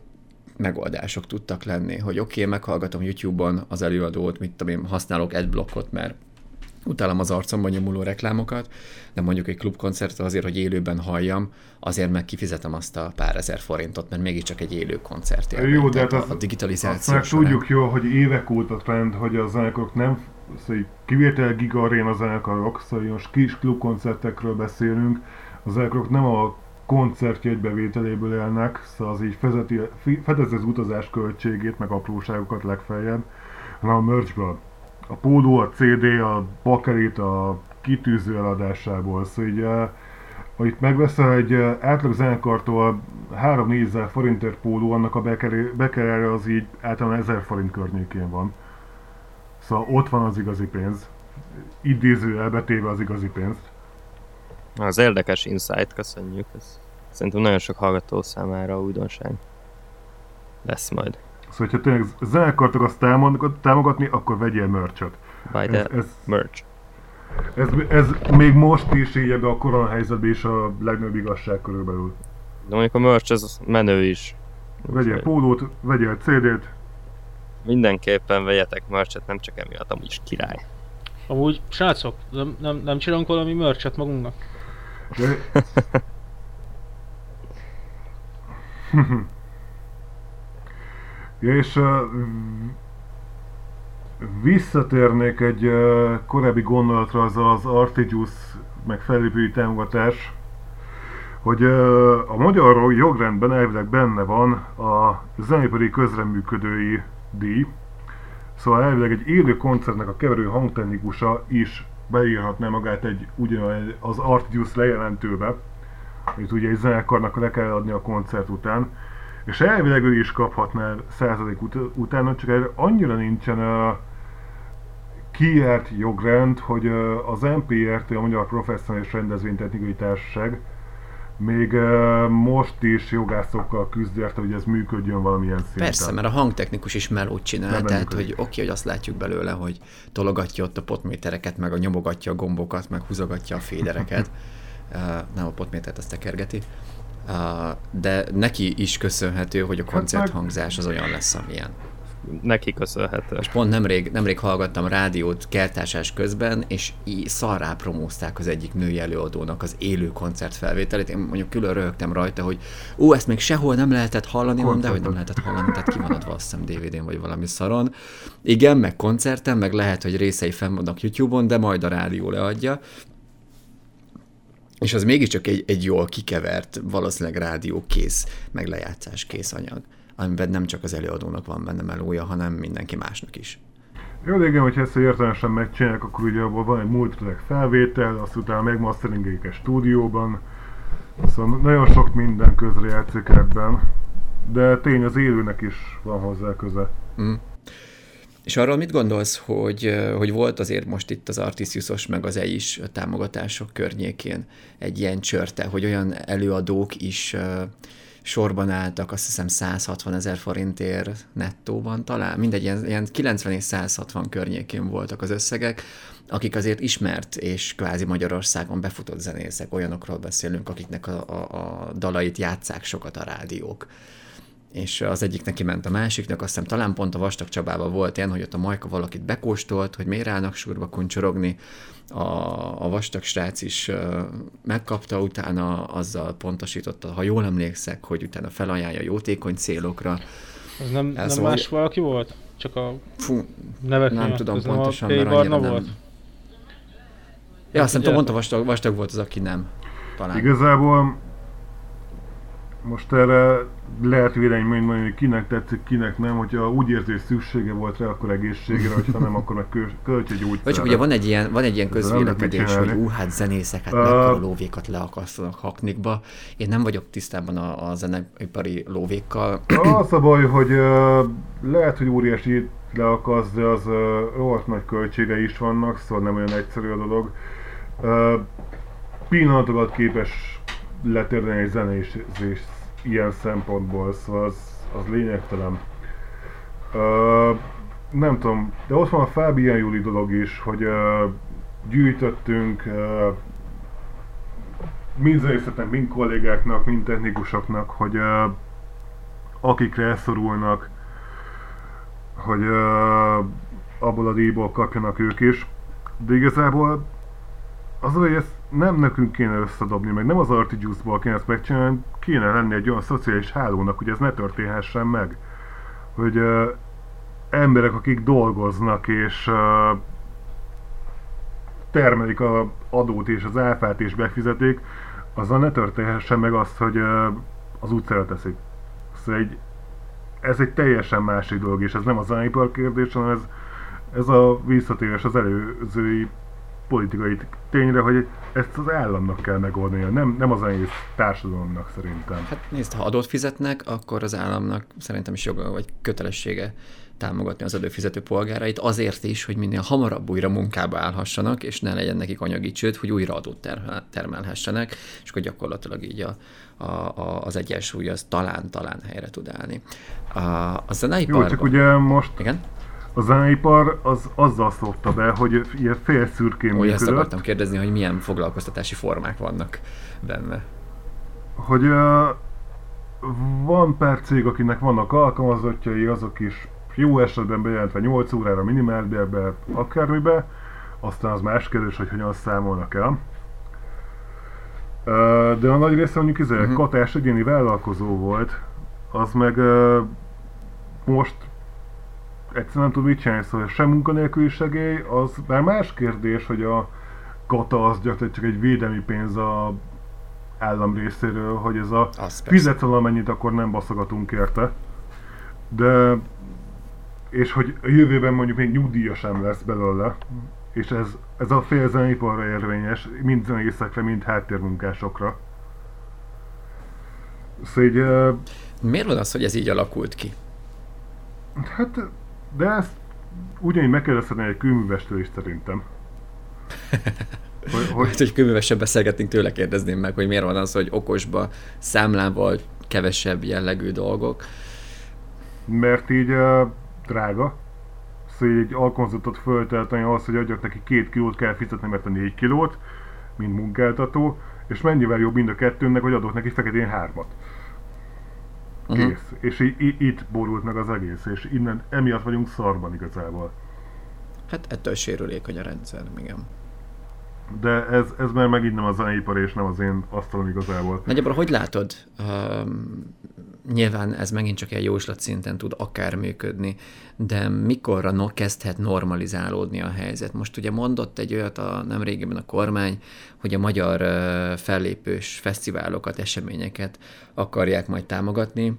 megoldások tudtak lenni, hogy oké, okay, meghallgatom YouTube-on az előadót, mit tudom én, használok adblockot, mert utálom az arcomban nyomuló reklámokat, de mondjuk egy klubkoncert azért, hogy élőben halljam, azért meg kifizetem azt a pár ezer forintot, mert mégiscsak egy élő koncert élmény. Jó, de hát az, a digitalizáció azt tudjuk jó, hogy évek óta trend, hogy a zenekarok nem, szóval kivétel giga a zenekarok, szóval most kis klubkoncertekről beszélünk, a zenekarok nem a koncertjegybevételéből élnek, szóval az így fedezi az utazás költségét, meg apróságokat legfeljebb, hanem a merchből a póló, a CD, a bakerit, a kitűző eladásából. Szóval így, uh, ha itt megveszel egy uh, átlag zenekartól 3-4 ezer forintért póló, annak a bekerere az így általán 1000 forint környékén van. Szóval ott van az igazi pénz. Idéző elbetéve az igazi pénzt. Az érdekes insight, köszönjük. Ez szerintem nagyon sok hallgató számára újdonság lesz majd. Szóval, hogyha tényleg zenekart akarsz támogatni, akkor vegyél merch-et. Buy the ez, ez, merch. Ez, ez, még most is így ebbe a koronahelyzetben is a legnagyobb igazság körülbelül. De mondjuk a merch ez menő is. Vegyél Úgy, pólót, vegyél CD-t. Mindenképpen vegyetek merchet, nem csak emiatt, amúgy is király. Amúgy, srácok, nem, nem, nem csinálunk valami merchet magunknak? De... És uh, visszatérnék egy korábbi gondolatra, az az Artigius meg fellépői támogatás. hogy a magyar jogrendben elvileg benne van a zenépari közreműködői díj, szóval elvileg egy élő koncertnek a keverő hangtechnikusa is beírhatná magát egy ugyanaz az Artius lejelentőbe, amit ugye egy zenekarnak le kell adni a koncert után, és elvileg ő is kaphatná százalék ut- utána, csak erre annyira nincsen uh, kiárt jogrend, hogy uh, az MPRT, a Magyar Professzionális Rendezvénytechnikai Társaság, még uh, most is jogászokkal küzd érte, hogy ez működjön valamilyen szinten. Persze, mert a hangtechnikus is melót csinál, nem tehát hogy oké, okay, hogy azt látjuk belőle, hogy tologatja ott a potmétereket, meg a nyomogatja a gombokat, meg húzogatja a fédereket. uh, nem a potmétert, azt tekergeti. Uh, de neki is köszönhető, hogy a hát koncerthangzás az olyan lesz, amilyen neki köszönhető. És pont nemrég, nemrég hallgattam rádiót kertásás közben, és így szarrá promózták az egyik női előadónak az élő koncert felvételét. Én mondjuk külön röhögtem rajta, hogy ó, ezt még sehol nem lehetett hallani, mondom, de hogy nem lehetett hallani, tehát ki van adva azt hiszem DVD-n vagy valami szaron. Igen, meg koncerten, meg lehet, hogy részei fenn vannak YouTube-on, de majd a rádió leadja. És az mégiscsak egy, egy jól kikevert, valószínűleg rádió kész, meg lejátszás kész anyag amiben nem csak az előadónak van benne melója, hanem mindenki másnak is. Jó, de igen, hogyha ezt értelmesen megcsinálják, akkor ugye abban van egy multitrack felvétel, azt utána megmasteringelik egy stúdióban, szóval nagyon sok minden közre játszik ebben, de tény az élőnek is van hozzá köze. Mm. És arról mit gondolsz, hogy, hogy volt azért most itt az Artisiusos meg az EIS támogatások környékén egy ilyen csörte, hogy olyan előadók is sorban álltak, azt hiszem 160 ezer forintért nettóban talán, mindegy, ilyen, ilyen 90 és 160 környékén voltak az összegek, akik azért ismert és kvázi Magyarországon befutott zenészek, olyanokról beszélünk, akiknek a, a, a dalait játszák sokat a rádiók és az egyik neki ment a másiknak, azt hiszem talán pont a Vastag Csabában volt ilyen, hogy ott a Majka valakit bekóstolt, hogy miért állnak surba kuncsorogni, a, a vastag srác is megkapta, utána azzal pontosította, ha jól emlékszek, hogy utána felajánlja jótékony célokra. Ez nem, nem szóval, más valaki volt? Csak a fú, nevek Nem tudom pontosan, mert annyira nem... Volt? Ja, azt hiszem, pont a vastag, vastag volt az, aki nem. Talán. Igazából most erre lehet vélemény mondani, hogy kinek tetszik, kinek nem, hogyha úgy érzi, hogy szüksége volt rá, akkor egészségre, hogyha nem, akkor meg költse gyógyszerre. Vagy csak ugye van egy ilyen, van egy ilyen közvélekedés, hogy ú, hát zenészek, hát uh, mekkora lóvékat leakasztanak haknikba. Én nem vagyok tisztában a, a zeneipari lóvékkal. Az a baj, hogy uh, lehet, hogy óriási leakasz, de az uh, rohadt nagy költsége is vannak, szóval nem olyan egyszerű a dolog. Uh, pillanatokat képes letérdeni egy zenészés ilyen szempontból, szóval az, az lényegtelen. Uh, nem tudom, de ott van a Fabian Juli dolog is, hogy uh, gyűjtöttünk uh, mind zenészeknek, mind kollégáknak, mind technikusoknak, hogy uh, akikre elszorulnak, hogy uh, abból a díjból kapjanak ők is. De igazából az, hogy ezt nem nekünk kéne összedobni, meg nem az Arti Juice-ból kéne ezt megcsinálni, kéne lenni egy olyan szociális hálónak, hogy ez ne történhessen meg. Hogy uh, emberek, akik dolgoznak és uh, termelik a adót és az áfát és befizetik, azzal ne történhessen meg azt, hogy uh, az utcára teszik. Szóval egy, ez egy teljesen másik dolog, és ez nem az zenipar kérdés, hanem ez, ez a visszatérés az előzői politikai tényre, hogy ezt az államnak kell megoldania, nem, nem az egész társadalomnak szerintem. Hát nézd, ha adót fizetnek, akkor az államnak szerintem is joga vagy kötelessége támogatni az adófizető polgárait azért is, hogy minél hamarabb újra munkába állhassanak, és ne legyen nekik anyagi csőd, hogy újra adót termelhessenek, és akkor gyakorlatilag így a, a, a, az egyensúly az talán-talán helyre tud állni. A, a zeneiparban... Jó, csak ugye most Igen? A zeneipar az azzal szokta be, hogy ilyen félszürkén működött. Ezt akartam kérdezni, hogy milyen foglalkoztatási formák vannak benne. Hogy uh, van pár cég, akinek vannak alkalmazottjai, azok is jó esetben bejelentve 8 órára minimálbérbe, akármibe, aztán az más kérdés, hogy hogyan számolnak el. Uh, de a nagy része mondjuk ez uh-huh. katás egyéni vállalkozó volt, az meg uh, most egyszerűen nem tud mit csinálni, szóval sem munkanélküli segély, az már más kérdés, hogy a kata az gyakorlatilag csak egy védelmi pénz a állam részéről, hogy ez a fizet valamennyit, akkor nem baszogatunk érte. De és hogy a jövőben mondjuk még nyugdíja sem lesz belőle, és ez, ez a fél zeneiparra érvényes, mind zenészekre, mind háttérmunkásokra. Szóval így, Miért van az, hogy ez így alakult ki? hát, de ezt ugyanígy megkérdezhetni egy kőművestől is szerintem. Hogy, hogy, Hogy, hogy kőművesen beszélgetnénk tőle, kérdezném meg, hogy miért van az, hogy okosba, számlával kevesebb jellegű dolgok. mert így uh, drága. Szóval egy alkonzatot föltelteni az, hogy adjak neki két kilót kell fizetni, mert a négy kilót, mint munkáltató, és mennyivel jobb mind a kettőnek, hogy adok neki feketén hármat. Kész. És í- í- itt borult meg az egész, és innen emiatt vagyunk szarban igazából. Hát ettől sérülékony a rendszer, igen. De ez, ez már megint nem a zeneipar, és nem az én asztalom igazából. Nagyjából hogy látod? Um, nyilván ez megint csak egy jóslat szinten tud akár működni, de mikorra no, kezdhet normalizálódni a helyzet? Most ugye mondott egy olyat a nemrégiben a kormány, hogy a magyar uh, fellépős fesztiválokat, eseményeket akarják majd támogatni.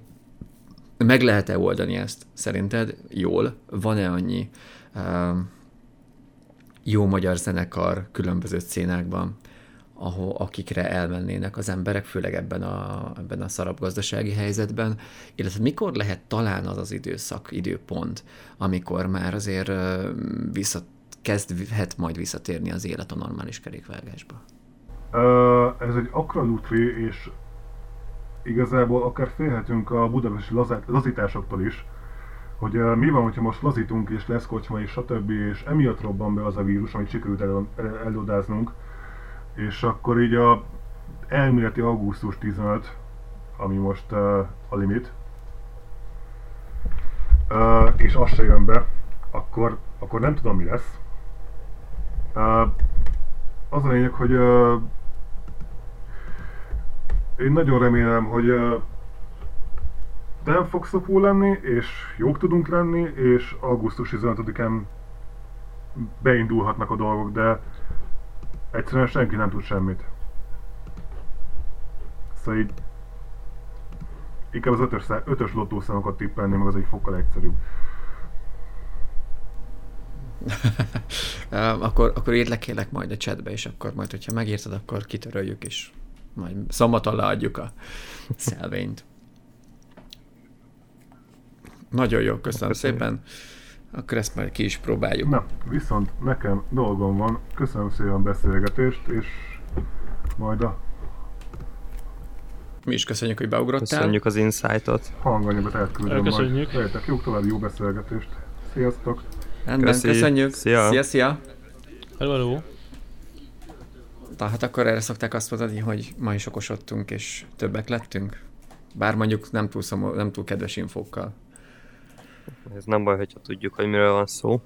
Meg lehet-e oldani ezt szerinted jól? Van-e annyi um, jó magyar zenekar különböző szcénákban, ahol, akikre elmennének az emberek, főleg ebben a, ebben a szarabb gazdasági helyzetben, illetve mikor lehet talán az az időszak, időpont, amikor már azért ö, vissza, kezdhet majd visszatérni az élet a normális kerékvágásba. Ez egy akkora lutri, és igazából akár félhetünk a budapesti lazításoktól is, hogy mi van, hogyha most lazítunk, és lesz kocsma, és stb., és emiatt robban be az a vírus, amit sikerült el- el- elodáznunk, és akkor így a elméleti augusztus 15, ami most uh, a limit, uh, és az se jön be, akkor, akkor nem tudom mi lesz. Uh, az a lényeg, hogy uh, én nagyon remélem, hogy uh, nem fog szopó lenni, és jók tudunk lenni, és augusztus 15-án beindulhatnak a dolgok, de egyszerűen senki nem tud semmit. Szóval így inkább az ötös, szá- ötös lottószámokat tippelném, meg az egy fokkal egyszerűbb. Akkor, akkor írd le kérlek majd a chatbe, és akkor majd, hogyha megírtad, akkor kitöröljük, és majd szombaton leadjuk a szelvényt. Nagyon jó, köszönöm szépen. Akkor ezt majd ki is próbáljuk. Na, viszont nekem dolgom van. Köszönöm szépen a beszélgetést, és majd a Mi is köszönjük, hogy beugrottál. Köszönjük az insightot. hanganyagot átküldöm Köszönjük. majd. Legyetek jó további jó beszélgetést. Sziasztok! Rendben, Köszi. köszönjük. Szia. Szia, szia. Hello, hello. Na, hát akkor erre szokták azt mondani, hogy ma is okosodtunk, és többek lettünk. Bár mondjuk nem túl, szomor, nem túl kedves infókkal. Ez nem baj, hogyha tudjuk, hogy miről van szó.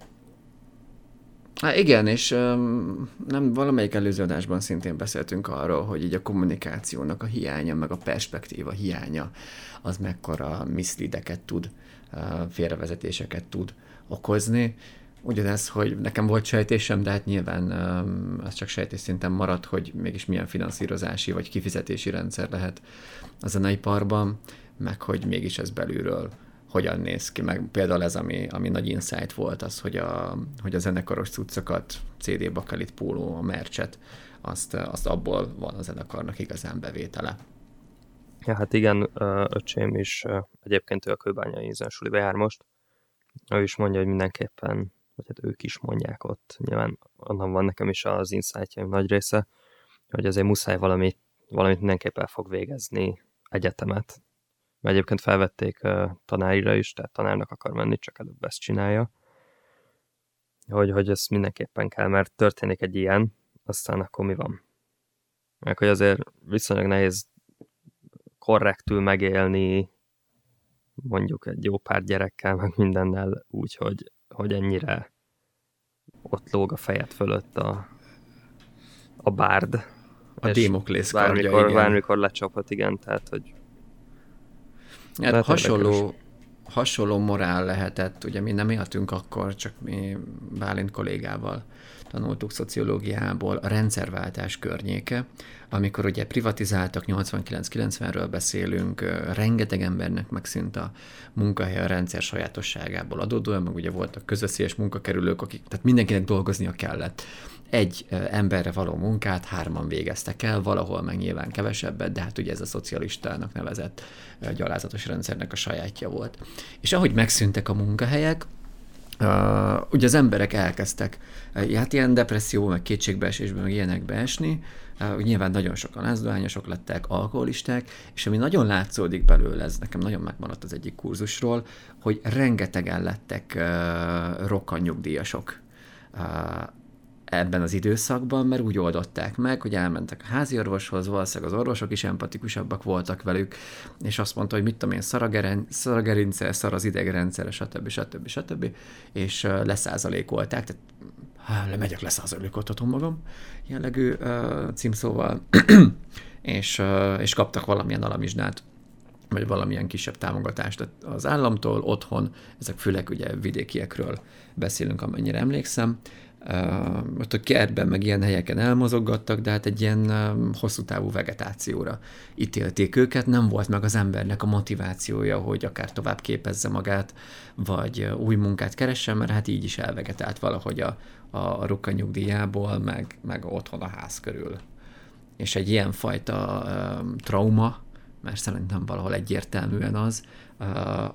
Há, igen, és um, nem valamelyik előző adásban szintén beszéltünk arról, hogy így a kommunikációnak a hiánya, meg a perspektíva hiánya, az mekkora miszlideket tud, uh, félrevezetéseket tud okozni. Ugyanez, hogy nekem volt sejtésem, de hát nyilván az csak sejtés szinten maradt, hogy mégis milyen finanszírozási vagy kifizetési rendszer lehet a zeneiparban, meg hogy mégis ez belülről hogyan néz ki, meg például ez, ami, ami nagy insight volt, az, hogy a, hogy a zenekaros cuccokat, CD bakalit, póló, a mercset, azt, azt abból van a zenekarnak igazán bevétele. Ja, hát igen, öcsém is egyébként ő a kőbányai zensuliba jár most. Ő is mondja, hogy mindenképpen, vagy hát ők is mondják ott, nyilván onnan van nekem is az insightjaim nagy része, hogy azért muszáj valamit, valamit mindenképp el fog végezni egyetemet. Mert egyébként felvették tanárira is, tehát tanárnak akar menni, csak előbb ezt csinálja. Hogy, hogy ez mindenképpen kell, mert történik egy ilyen, aztán akkor mi van? Meg hogy azért viszonylag nehéz korrektül megélni mondjuk egy jó pár gyerekkel, meg mindennel úgy, hogy, hogy ennyire ott lóg a fejed fölött a, a bárd. A és Démoklész kardja, bármikor, igen. bármikor lecsaphat, igen, tehát hogy Hát Lehet hasonló, érdekes. hasonló morál lehetett, ugye mi nem éltünk akkor, csak mi Bálint kollégával tanultuk szociológiából, a rendszerváltás környéke, amikor ugye privatizáltak, 89-90-ről beszélünk, rengeteg embernek megszűnt a munkahely a rendszer sajátosságából adódóan, meg ugye voltak közösszélyes munkakerülők, akik, tehát mindenkinek dolgoznia kellett. Egy emberre való munkát hárman végeztek el, valahol meg nyilván kevesebbet, de hát ugye ez a szocialistának nevezett gyalázatos rendszernek a sajátja volt. És ahogy megszűntek a munkahelyek, Uh, ugye az emberek elkezdtek uh, hát ilyen depresszió, meg kétségbeesésben, meg ilyenekbe esni, uh, nyilván nagyon sokan lázdohányosok lettek, alkoholisták, és ami nagyon látszódik belőle, ez nekem nagyon megmaradt az egyik kurzusról, hogy rengetegen lettek uh, rokkanyugdíjasok. Uh, ebben az időszakban, mert úgy oldották meg, hogy elmentek a házi orvoshoz, valószínűleg az orvosok is empatikusabbak voltak velük, és azt mondta, hogy mit tudom én, szar a gerince, szar az idegrendszere, stb. stb. stb. és leszázalékolták, tehát há, lemegyek, leszázalékoltatom magam, jellegű uh, címszóval, és, uh, és kaptak valamilyen alamizsnát, vagy valamilyen kisebb támogatást az államtól, otthon, ezek főleg ugye vidékiekről beszélünk, amennyire emlékszem, ott a kertben, meg ilyen helyeken elmozoggattak, de hát egy ilyen hosszú távú vegetációra ítélték őket, nem volt meg az embernek a motivációja, hogy akár tovább képezze magát, vagy új munkát keressen, mert hát így is elvegetált valahogy a, a rukkanyugdíjából, meg, meg otthon a ház körül. És egy ilyen fajta um, trauma, mert szerintem valahol egyértelműen az, uh,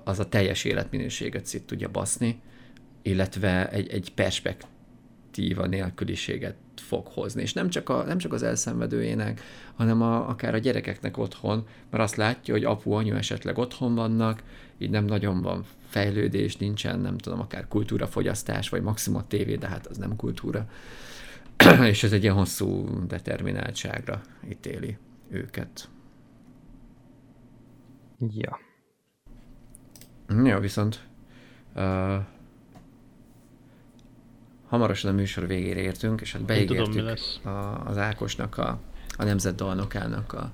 az a teljes életminőséget szét tudja baszni, illetve egy, egy perspekt perspektíva nélküliséget fog hozni. És nem csak, a, nem csak az elszenvedőjének, hanem a, akár a gyerekeknek otthon, mert azt látja, hogy apu, anyu esetleg otthon vannak, így nem nagyon van fejlődés, nincsen, nem tudom, akár kultúrafogyasztás, vagy maximum a tévé, de hát az nem kultúra. és ez egy ilyen hosszú determináltságra ítéli őket. Ja. Ja, viszont uh, hamarosan a műsor végére értünk, és hát beígértük a, az Ákosnak, a, a Nemzetdalnokának a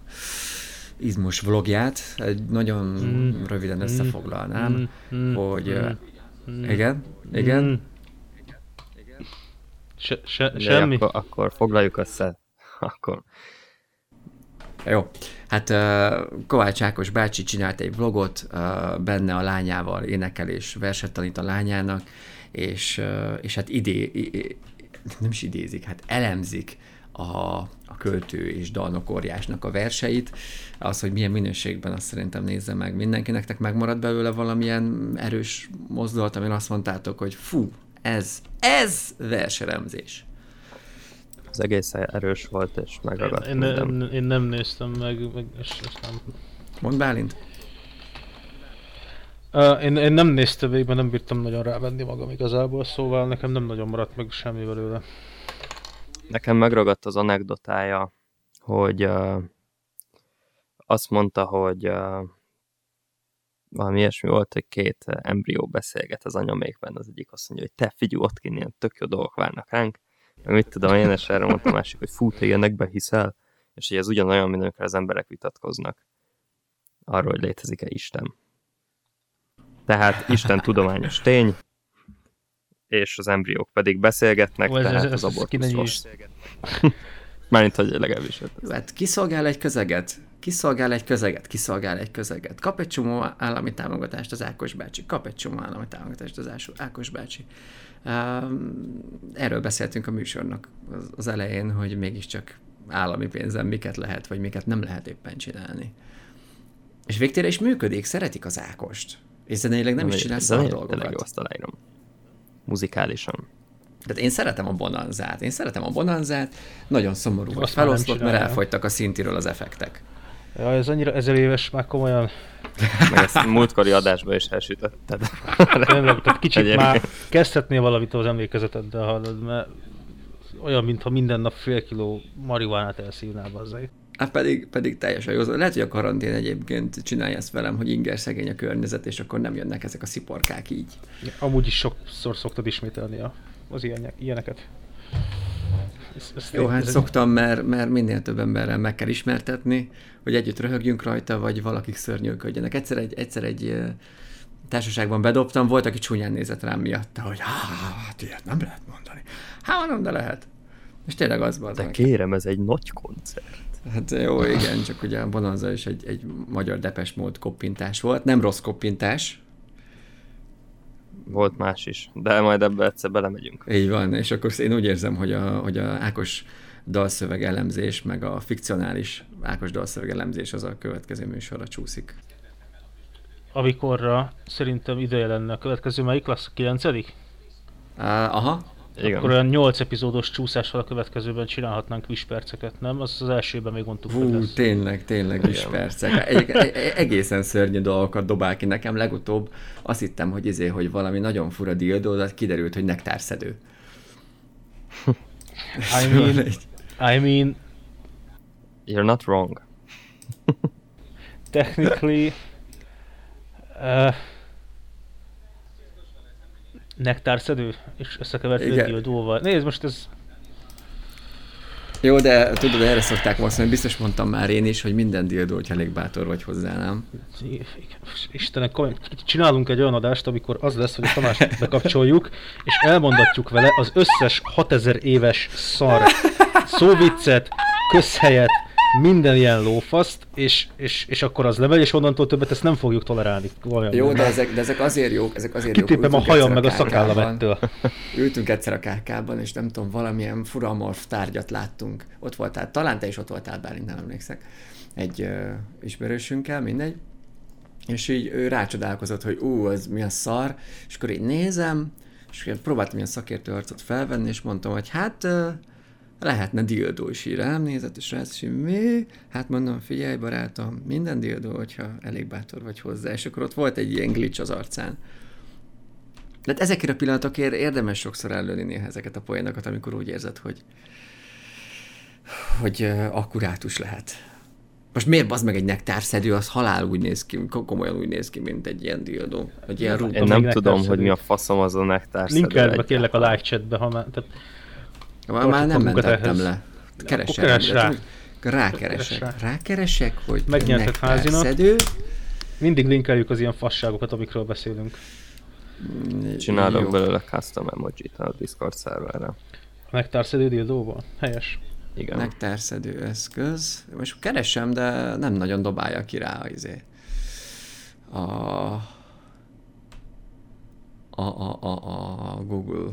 izmus vlogját. Egy nagyon mm. röviden összefoglalnám, mm. mm. hogy mm. igen, igen. Mm. Se, se, semmi. Akkor, akkor foglaljuk össze. Akkor. Jó. Hát Kovács Ákos bácsi csinált egy vlogot, benne a lányával énekel és verset tanít a lányának, és, és hát idé, nem is idézik, hát elemzik a, a költő és dalnok óriásnak a verseit. Az, hogy milyen minőségben, azt szerintem nézze meg mindenki. Nektek megmarad belőle valamilyen erős mozdulat, amin azt mondtátok, hogy fú, ez, ez verselemzés. Az egész erős volt, és megragadt én, én, én, én nem néztem meg, meg és, és nem. Mondd Bálint. Én, én nem néztem végig, nem bírtam nagyon rávenni magam igazából, szóval nekem nem nagyon maradt meg semmi belőle. Nekem megragadt az anekdotája, hogy uh, azt mondta, hogy uh, valami ilyesmi volt, hogy két embrió beszélget az anyamékben, az egyik azt mondja, hogy te figyelj, ott kint ilyen tök jó dolgok várnak ránk, mert mit tudom én, és erre mondta másik, hogy fú, te ilyenekbe hiszel, és hogy ez ugyanolyan, mint amikor az emberek vitatkoznak arról, hogy létezik-e Isten. Tehát Isten tudományos tény, és az embriók pedig beszélgetnek, Ó, ez, tehát ez, az abortusz rossz. Mármint, hogy legalábbis. Hát kiszolgál egy közeget, kiszolgál egy közeget, kiszolgál egy közeget. Kap egy csomó állami támogatást az Ákos bácsi, kap egy csomó állami támogatást az Ákos bácsi. Erről beszéltünk a műsornak az elején, hogy mégiscsak állami pénzen miket lehet, vagy miket nem lehet éppen csinálni. És végtére is működik, szeretik az Ákost. És zeneileg nem, nem is csinál szar dolgokat. Tényleg jó, azt aláírom. Muzikálisan. Tehát én szeretem a bonanzát. Én szeretem a bonanzát. Nagyon szomorú, hogy felosztott, mert elfogytak a szintiről az effektek. Ja, ez annyira ezer éves, már komolyan. Meg ezt múltkori adásban is elsütötted. Tényleg, tehát kicsit Egyébként. már kezdhetnél valamit az emlékezeteddel hallod, mert olyan, mintha minden nap fél kiló marihuánát elszívnál bazzai. Hát pedig, pedig teljesen jó. Lehet, hogy a karantén egyébként csinálja ezt velem, hogy inger szegény a környezet, és akkor nem jönnek ezek a sziporkák így. Amúgy is sokszor szoktad ismételni a, az ilyenek, ilyeneket. Ez, ez jó, hát ez szoktam, mert, mert minél több emberrel meg kell ismertetni, hogy együtt röhögjünk rajta, vagy valakik szörnyűködjenek. Egyszer egy, egyszer egy társaságban bedobtam, volt, aki csúnyán nézett rám miatta, hogy hát ilyet nem lehet mondani. Hát mondom, de lehet. És tényleg az van. De kérem, ez egy nagy koncert. Hát jó, igen, csak ugye a Bonanza is egy, egy magyar depes mód koppintás volt. Nem rossz koppintás. Volt más is, de majd ebbe egyszer belemegyünk. Így van, és akkor én úgy érzem, hogy a, hogy a Ákos dalszöveg elemzés, meg a fikcionális Ákos dalszöveg elemzés az a következő műsorra csúszik. Amikorra szerintem ideje lenne a következő, melyik lesz? A kilencedik? aha, igen. Akkor olyan 8 epizódos csúszással a következőben csinálhatnánk perceket, nem? Az az elsőben még mondtuk, Hú, hogy lesz. tényleg, tényleg percek. Egy, egy, egészen szörnyű dolgokat dobál ki nekem. Legutóbb azt hittem, hogy izé, hogy valami nagyon fura dildó, de kiderült, hogy nektárszedő. I mean, I mean... You're not wrong. technically... Uh, nektárszedő, és összekevertő dildóval. Nézd, most ez... Jó, de tudod, erre szokták hogy biztos mondtam már én is, hogy minden dildó, hogy elég bátor vagy hozzá, nem? Istenek, csinálunk egy olyan adást, amikor az lesz, hogy a Tamást bekapcsoljuk, és elmondatjuk vele az összes 6000 éves szar szóviccet, közhelyet, minden ilyen lófaszt, és, és, és akkor az lemegy, és onnantól többet ezt nem fogjuk tolerálni. Olyan Jó, de ezek, de ezek azért jók, ezek azért Kitépem jók. a hajam meg a szakállam ettől. Ültünk egyszer a kárkában, és nem tudom, valamilyen furamorf tárgyat láttunk. Ott voltál, talán te is ott voltál, bár nem emlékszek, egy uh, ismerősünkkel, mindegy. És így ő rácsodálkozott, hogy ú, az mi a szar, és akkor így nézem, és próbáltam ilyen szakértő arcot felvenni, és mondtam, hogy hát lehetne dildó is így rám nézett, és rász, hogy mi? Hát mondom, figyelj barátom, minden dildó, hogyha elég bátor vagy hozzá, és akkor ott volt egy ilyen glitch az arcán. De hát ezekért a pillanatokért érdemes sokszor előni néha ezeket a poénokat, amikor úgy érzed, hogy hogy akkurátus lehet. Most miért bazd meg egy nektárszedő, az halál úgy néz ki, komolyan úgy néz ki, mint egy ilyen dildó. Egy ilyen Én nem tudom, hogy mi a faszom az a nektárszedő. Linkeld be kérlek a live chatbe, ha már, tehát már, már nem mentettem le. Keresek. Keres rá. Rákeresek. Rá. Rákeresek, hogy Megnyertet házinak. Szedő. Mindig linkeljük az ilyen fasságokat, amikről beszélünk. Csinálok belőle custom emojit a Discord szerverre. A nektárszedő dildóból? Helyes. Igen. Nektárszedő eszköz. Most keresem, de nem nagyon dobálja ki rá izé. a, a, a, a, a Google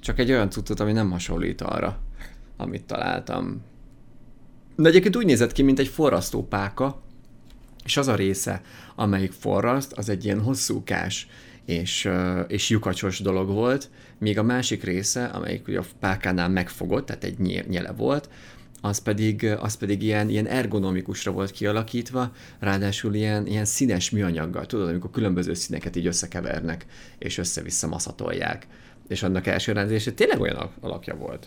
csak egy olyan cuccot, ami nem hasonlít arra, amit találtam. De egyébként úgy nézett ki, mint egy forrasztópáka, és az a része, amelyik forraszt, az egy ilyen hosszúkás és, és lyukacsos dolog volt, míg a másik része, amelyik ugye a pákánál megfogott, tehát egy nyele volt, az pedig, az pedig ilyen, ilyen ergonomikusra volt kialakítva, ráadásul ilyen, ilyen színes műanyaggal, tudod, amikor különböző színeket így összekevernek, és össze-vissza maszatolják és annak első rendezése tényleg olyan alakja volt.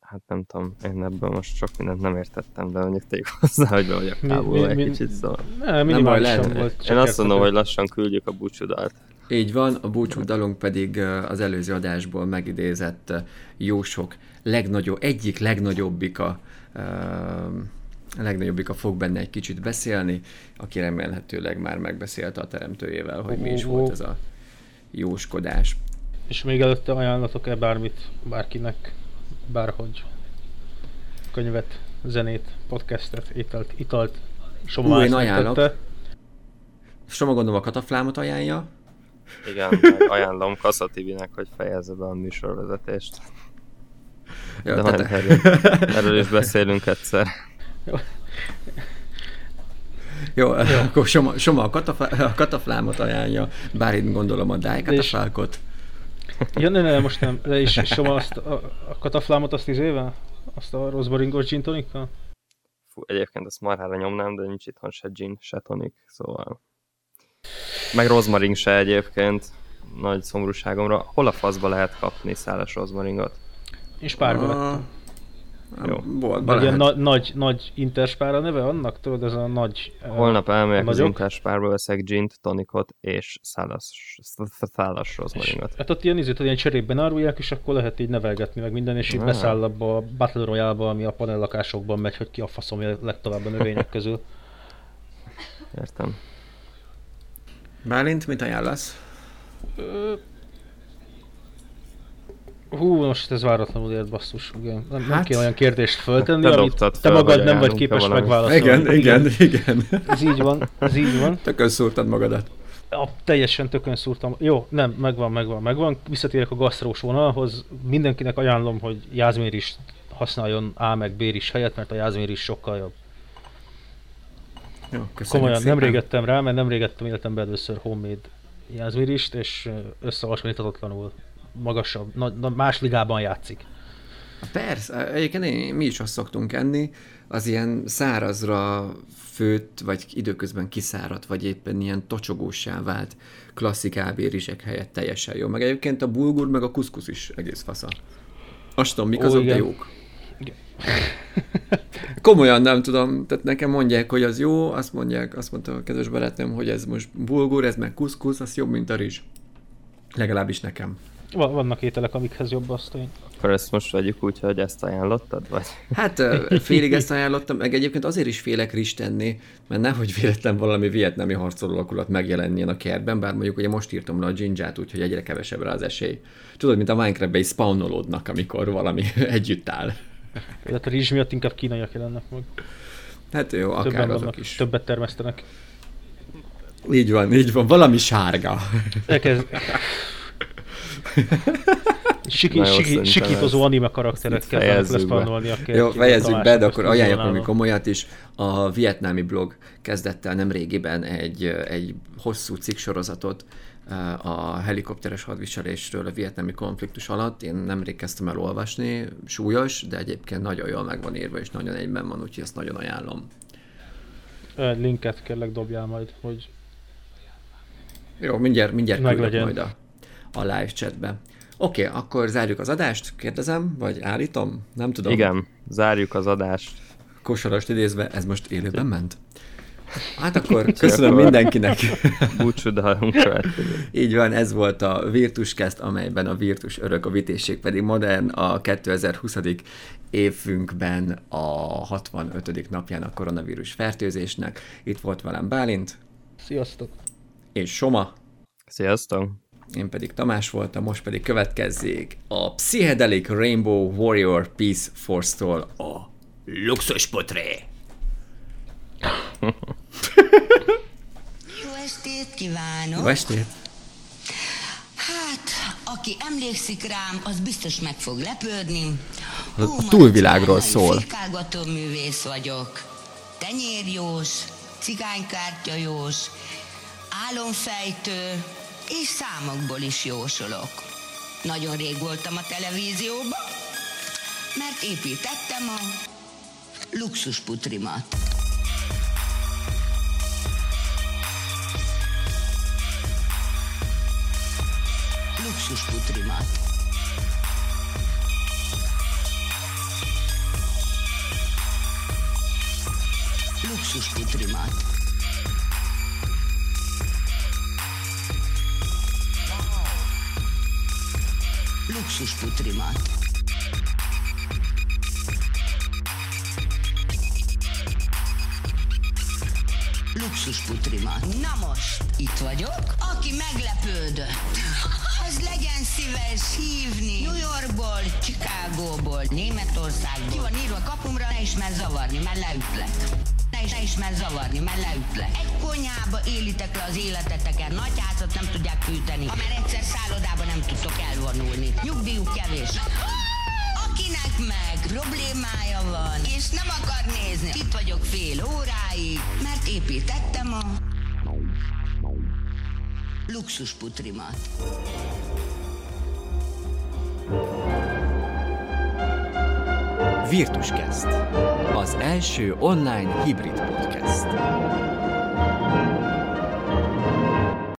Hát nem tudom, én ebből most sok mindent nem értettem, de mondjuk tegyük hozzá, hogy be vagyok távolva egy kicsit, szóval... Ne, nem baj, lehet. Volt, én azt mondom, hogy lassan küldjük a búcsúdalt. Így van, a búcsúdalunk pedig az előző adásból megidézett Jósok legnagyobb, egyik legnagyobbika a legnagyobbika fog benne egy kicsit beszélni, aki remélhetőleg már megbeszélte a teremtőjével, hogy mi is volt ez a jóskodás. És még előtte ajánlatok-e bármit bárkinek, bárhogy könyvet, zenét, podcastet, italt, italt, Soma Ú, én ajánlok. Soma gondolom a kataflámot ajánlja. Igen, ajánlom Kassa TV-nek, hogy fejezze be a műsorvezetést. Jó, De tehát... erről, erről is beszélünk egyszer. Jó. Jó, Jó. akkor Soma, Soma a, kataflá, a kataflámot ajánlja, bár itt gondolom a dájkatafálkot. És Ja, ne, ne, most nem. De is, és azt a, a kataflámot azt izével? Azt a rozmaringos gin tonikkal? Fú, egyébként ezt marhára nyomnám, de nincs itthon se gin, se tonik, szóval... Meg rozmaring se egyébként, nagy szomorúságomra. Hol a faszba lehet kapni szálas rozmaringot? És párba vettem. Jó. Boltban Ilyen na- nagy, nagy interspár a neve annak? Tudod, ez a nagy... Holnap elmegyek az interspárba, veszek gint, tonikot és szálas, szálas rozmaringot. Hát ott ilyen izét, ilyen cserében árulják, és akkor lehet így nevelgetni meg minden, és így ah. beszáll abba a Battle Royale-ba, ami a panellakásokban megy, hogy ki a faszom legtovább a növények közül. Értem. Bálint, mit ajánlasz? Hú, most ez váratlanul ért basszus. Igen. Nem, nem Hát, kéne olyan kérdést föltenni, te amit te fel, magad vagy nem vagy képes megválaszolni. Igen, igen, igen. Ez így van, ez így van. Tökön szúrtad magadat. A, teljesen tökön szúrtam. Jó, nem, megvan, megvan, megvan. Visszatérek a gasztrós vonalhoz. Mindenkinek ajánlom, hogy jázmér is használjon A meg B is helyett, mert a jázmér is sokkal jobb. Jó, Komolyan, szépen. nem régettem rá, mert nem régettem életemben először homemade jázmirist, és összehasonlíthatatlanul magasabb, na, na, más ligában játszik. Persze, egyébként én, mi is azt szoktunk enni, az ilyen szárazra főtt, vagy időközben kiszáradt, vagy éppen ilyen tocsogósá vált klasszik AB rizsek helyett teljesen jó. Meg egyébként a bulgur, meg a kuszkusz is egész fasza. Azt tudom, mik Ó, azok, de igen. jók. Komolyan nem tudom, tehát nekem mondják, hogy az jó, azt mondják, azt mondta a kedves barátnőm, hogy ez most bulgur, ez meg kuszkusz, az jobb, mint a rizs. Legalábbis nekem. Va- Vannak ételek, amikhez jobb azt én. Akkor ezt most vegyük úgy, hogy ezt ajánlottad, vagy? Hát félig ezt ajánlottam, meg egyébként azért is félek rizs tenni, mert nehogy véletlen valami vietnámi harcoló alakulat megjelenjen a kertben, bár mondjuk ugye most írtam le a dzsindzsát, úgyhogy egyre kevesebb rá az esély. Tudod, mint a Minecraft-ben is spawnolodnak, amikor valami együtt áll. Tehát a rizs miatt inkább kínaiak jelennek meg. Hát jó, akár Többen azok vannak, is. többet termesztenek. Így van, így van, valami sárga. Elkezd... Siki, siki, sikítozó anime karakterek ezt kezdenek fejezzük be. leszpannolni a. Jó, fejezzük be, de akkor ajánljak valami komolyat is. A vietnámi blog kezdett el nemrégiben egy, egy hosszú cikksorozatot eh, a helikopteres hadviselésről a vietnámi konfliktus alatt. Én nemrég kezdtem el olvasni, súlyos, de egyébként nagyon jól meg van írva, és nagyon egyben van, úgyhogy ezt nagyon ajánlom. Ö, Linket kérlek dobjál majd, hogy Jó, mindjárt, mindjárt Meg küldök legyen. majd a, a live chatbe. Oké, okay, akkor zárjuk az adást, kérdezem, vagy állítom? Nem tudom. Igen, zárjuk az adást. Kosarast idézve, ez most élőben ment? Hát akkor köszönöm mindenkinek. Búcsúdalunk. Így van, ez volt a Virtus Cast, amelyben a Virtus örök, a vitésség pedig modern, a 2020. évünkben a 65. napján a koronavírus fertőzésnek. Itt volt velem Bálint, sziasztok! és Soma, Sziasztok! Én pedig Tamás voltam, most pedig következzék a Psychedelic Rainbow Warrior Peace Force-tól a Luxus Potré. Jó estét kívánok! Jó estét! Hát, aki emlékszik rám, az biztos meg fog lepődni. A- a Hú, túlvilágról szól. Firkálgató művész vagyok. Tenyérjós, cigánykártyajós, álomfejtő, és számokból is jósolok. Nagyon rég voltam a televízióban, mert építettem a luxusputrimat. Luxusputrimat. Luxusputrimat. Luxusputrimat. Luxusputrimat. Na most, itt vagyok. Aki meglepődött, az legyen szíves hívni New Yorkból, Chicagóból, Németországból. Ki van írva kapumra, ne is mer zavarni, mert leütlek. Is, ne is mer zavarni, mert leütlek. Egy konyhába élitek le az életeteken, nagy házat nem tudják fűteni. Ha már egyszer szállodába nem tudtok elvonulni. Nyugdíjuk kevés. Akinek meg problémája van, és nem akar nézni, itt vagyok fél óráig, mert építettem a luxusputrimat. Virtus Cast, az első online hibrid podcast.